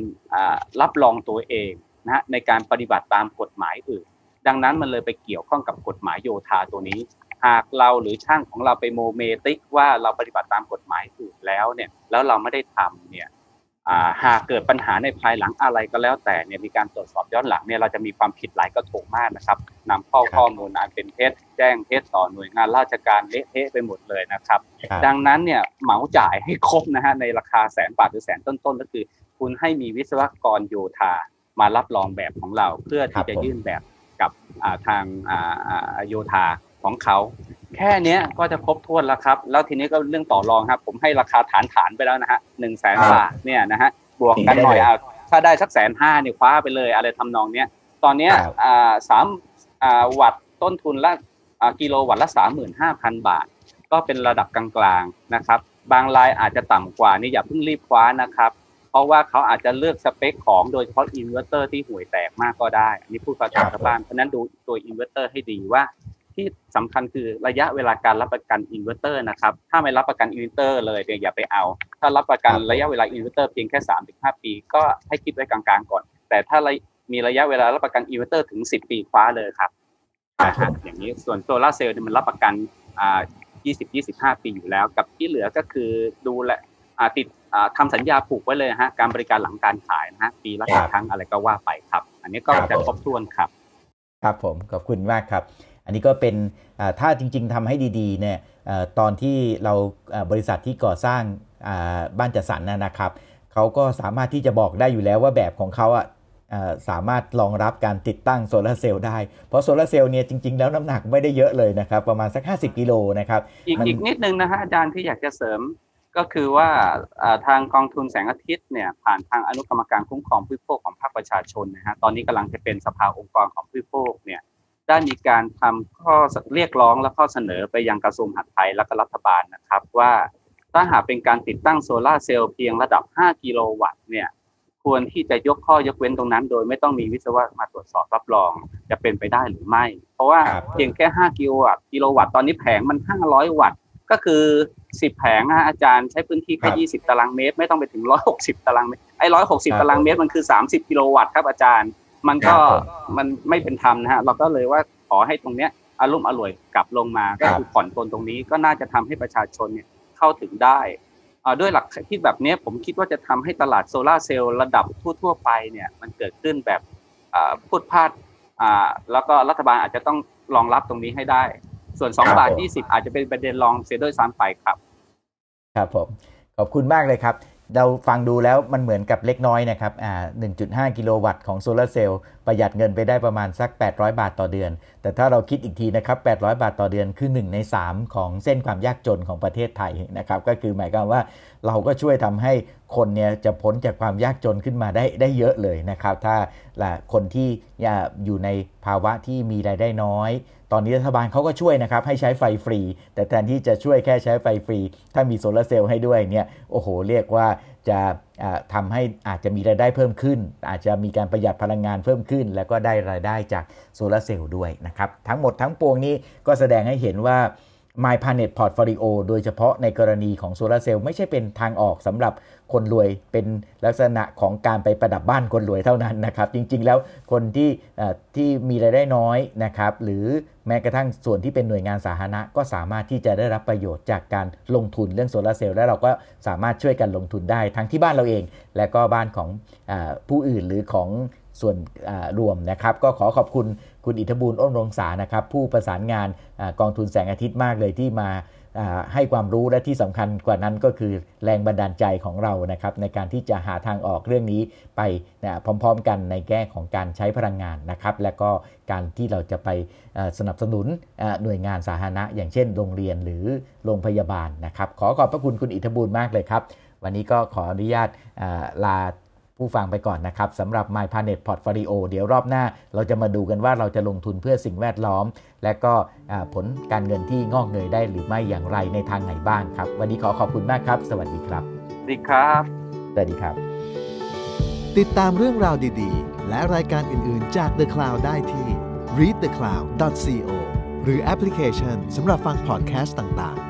รับรองตัวเองนะฮะในการปฏิบัติตามกฎหมายอื่น ดังนั้นมันเลยไปเกี่ยวข้องกับกฎหมายโยธาตัวนี้ หากเราหรือช่างของเราไปโมเมติกว่าเราปฏิบัติตามกฎหมายอื่นแล้วเนี่ยแล้วเราไม่ได้ทำเนี่ย หากเกิดปัญหาในภายหลังอะไรก็แล้วแต่เนี่ยมีการตรวจสอบย้อนหลังเนี่ยเราจะมีความผิดหลายกระทงมากนะครับนำข้อข้อมูลอันเป็นเท็จแจ้งเท็จต่อหน่วยงานราชการเละเทะไปหมดเลยนะครับ ดังนั้นเนี่ยเหมาจ่ายให้ครบนะฮะในราคาแสนบาทหรือแสนต้นๆก็คือ คุณให้มีวิศวกรโยธามารับรองแบบของเรา เพื่อที่จะยื่นแบบกับทางโยธาของเขา แค่นี้ก็จะครบถ้วนแล้วครับ แล้วทีนี้ก็เรื่องต่อรองครับ ผมให้ราคาฐานฐานไปแล้วนะฮะหนึ่งแสนบาทเนี่ยนะฮะบวกกันหน่อยอะถ้าได้สักแสนห้าเนี่ยคว้าไปเลย อะไรทำนองเนี้ยตอนเนี้ยอ่าสามอ่าวัตต์ต้นทุนละอ่ากิโลวัตต์ละสามหมื่นห้าพันบาท ก็เป็นระดับกลางๆนะครับ บางรายอาจจะต่ำกว่านี่อย่าเพิ่งรีบคว้านะครับ เพราะว่าเขาอาจจะเลือกสเปคของโดยเฉพาะอินเวอร์เตอร์ที่ห่วยแตกมากก็ได้ อันนี้พูดภาษาชาวบ้านเพราะนั้นดูตัวอินเวอร์เตอร์ให้ดีว่า ที่สำคัญคือระยะเวลาการรับประกันอินเวอร์เตอร์นะครับ ถ้าไม่รับประกันอินเวอร์เตอร์เลยเนี่ยอย่าไปเอา ถ้ารับประกันระยะเวลาอินเวอร์เตอร์เพียงแค่3 ถึง 5 ปี ก็ให้คิดไว้กลางๆก่อน แต่ถ้ามีระยะเวลารับประกันอินเวอร์เตอร์ถึง 10 ปีคว้าเลยครับอย่างนี้ส่วนโซลาร์เซลล์มันรับประกันอ่า20 25 ปีอยู่แล้ว กับที่เหลือก็คือดูแลติดทำสัญญาผูกไว้เลยฮะการบริการหลังการขายนะฮะปีละครั้งอะไรก็ว่าไปครับ อันนี้ก็จะครบถ้วนครับ ครับผมขอบคุณมากครับ อันนี้ก็เป็นถ้าจริง ๆทำให้ดีๆเนี่ยตอนที่เราบริษัทที่ก่อสร้างบ้านจัดสรรนะครับเขาก็สามารถที่จะบอกได้อยู่แล้วว่าแบบของเขาอะสามารถรองรับการติดตั้งโซลาเซลล์ได้ เพราะโซลาเซลล์เนี่ยจริง ๆ แล้วน้ำหนักไม่ได้เยอะเลยนะครับ ประมาณสัก 50 กิโลนะครับ อีกอีกนิดนึงนะฮะอาจารย์ที่อยากจะเสริมก็คือว่าทางกองทุนแสงอาทิตย์เนี่ยผ่านทางอนุกรรมการคุ้มครองผู้บริโภคของภาคประชาชนนะฮะตอนนี้กำลังจะเป็นสภาองค์กรของผู้บริโภคเนี่ย ได้มีการทำข้อเรียกร้องและข้อเสนอไปยังกระทรวงมหาดไทยและก็รัฐบาลนะครับ ว่าถ้าหากเป็นการติดตั้งโซลาเซลล์เพียงระดับ 5 กิโลวัตต์เนี่ยควรที่จะยกข้อยกเว้นตรงนั้น โดยไม่ต้องมีวิศวะมาตรวจสอบรับรองจะเป็นไปได้หรือไม่ เพราะว่าเพียงแค่ 5 กิโลวัตต์กิโลวัตต์ตอนนี้แผงมัน 500 วัตต์ก็คือ 10 แผงนะอาจารย์ใช้พื้นที่แค่20 ตารางเมตร ไม่ต้องไปถึง 160 ตารางเมตรไอ้160 ตารางเมตรมันคือ 30 กิโลวัตต์ครับอาจารย์ มันก็มันไม่เป็นธรรมนะฮะเราก็เลยว่าขอให้ตรงเนี้ยอารมณ์อร่วยกลับลงมาก็คือผ่อนปลนตรงนี้ก็น่าจะทำให้ประชาชนเนี่ยเข้าถึงได้ด้วยหลักคิดแบบนี้ผมคิดว่าจะทำให้ตลาดโซลาเซลล์ระดับทั่ว ๆ ไปเนี่ยมันเกิดขึ้นแบบพูดพลาดแล้วก็รัฐบาลอาจจะต้องรองรับตรงนี้ให้ได้ ส่วน2บาท20 อาจจะเป็นประเด็นรองเสียด้วยซ้ำไปครับ ครับผมขอบคุณมากเลยครับ เราฟังดูแล้วมันเหมือนกับเล็กน้อยนะครับอ่า1.5 กิโลวัตต์ของโซลาเซลล์ประหยัดเงินไปได้ประมาณสัก 800 บาทต่อเดือน แต่ถ้าเราคิดอีกทีนะครับ 800 บาทต่อเดือนคือ 1 ใน 3 ของเส้นความยากจนของประเทศไทยนะครับ ก็คือหมายความว่าเราก็ช่วยทำให้คนเนี่ยจะพ้นจากความยากจนขึ้นมาได้ได้เยอะเลยนะครับ ถ้าคนที่อยู่ในภาวะที่มีรายได้น้อย ตอนนี้รัฐบาลเขาก็ช่วยนะครับให้ใช้ไฟฟรี แต่แทนที่จะช่วยแค่ใช้ไฟฟรี ถ้ามีโซลาเซลล์ให้ด้วยเนี่ยโอ้โห เรียกว่าจะทำให้อาจจะมีรายได้เพิ่มขึ้น อาจจะมีการประหยัดพลังงานเพิ่มขึ้น แล้วก็ได้รายได้จากโซลาเซลล์ด้วยนะครับทั้งหมดทั้งปวงนี้ก็แสดงให้เห็นว่า My Planet Portfolio โดยเฉพาะในกรณีของโซลาเซลล์ไม่ใช่เป็นทางออกสำหรับคนรวยเป็นลักษณะของการไปประดับบ้านคนรวยเท่านั้นนะครับ จริงๆแล้วคนที่ที่มีรายได้น้อยนะครับ หรือแม้กระทั่งส่วนที่เป็นหน่วยงานสาธารณะก็สามารถที่จะได้รับประโยชน์จากการลงทุนเรื่องโซลาเซลล์และเราก็สามารถช่วยกันลงทุนได้ทั้งที่บ้านเราเอง และก็บ้านของอผู้อื่นหรือของ ส่วนรวมนะครับ ก็ขอขอบคุณคุณอิทธบูลอ้นรงษานะครับ ผู้ประสานงานอกองทุนแสงอาทิตย์มากเลยที่มาให้ความรู้และที่สำคัญกว่านั้นก็คือแรงบันดาลใจของเรานะครับ ในการที่จะหาทางออกเรื่องนี้ไปนะพร้อม ๆ กันในแง่ของการใช้พลังงานนะครับ และก็การที่เราจะไปสนับสนุนหน่วยงานสาธารณะ อย่างเช่นโรงเรียนหรือโรงพยาบาลนะครับ ขอขอบพระคุณคุณอิทธบูลมากเลยครับ วันนี้ก็ขออนุญาตลา ผู้ฟังไปก่อนนะครับสำหรับ My Planet Portfolio เดี๋ยวรอบหน้า เราจะมาดูกันว่าเราจะลงทุนเพื่อสิ่งแวดล้อม และก็ผลการเงินที่งอกเงยได้หรือไม่อย่างไรในทางไหนบ้างครับ วันนี้ขอขอบคุณมากครับ สวัสดีครับสวัสดีครับสวัสดีครับ ติดตามเรื่องราวดีๆ และรายการอื่นๆจาก The Cloud ได้ที่ readthecloud.co หรือแอปพลิเคชันสำหรับฟังพอดแคสต์ต่างๆ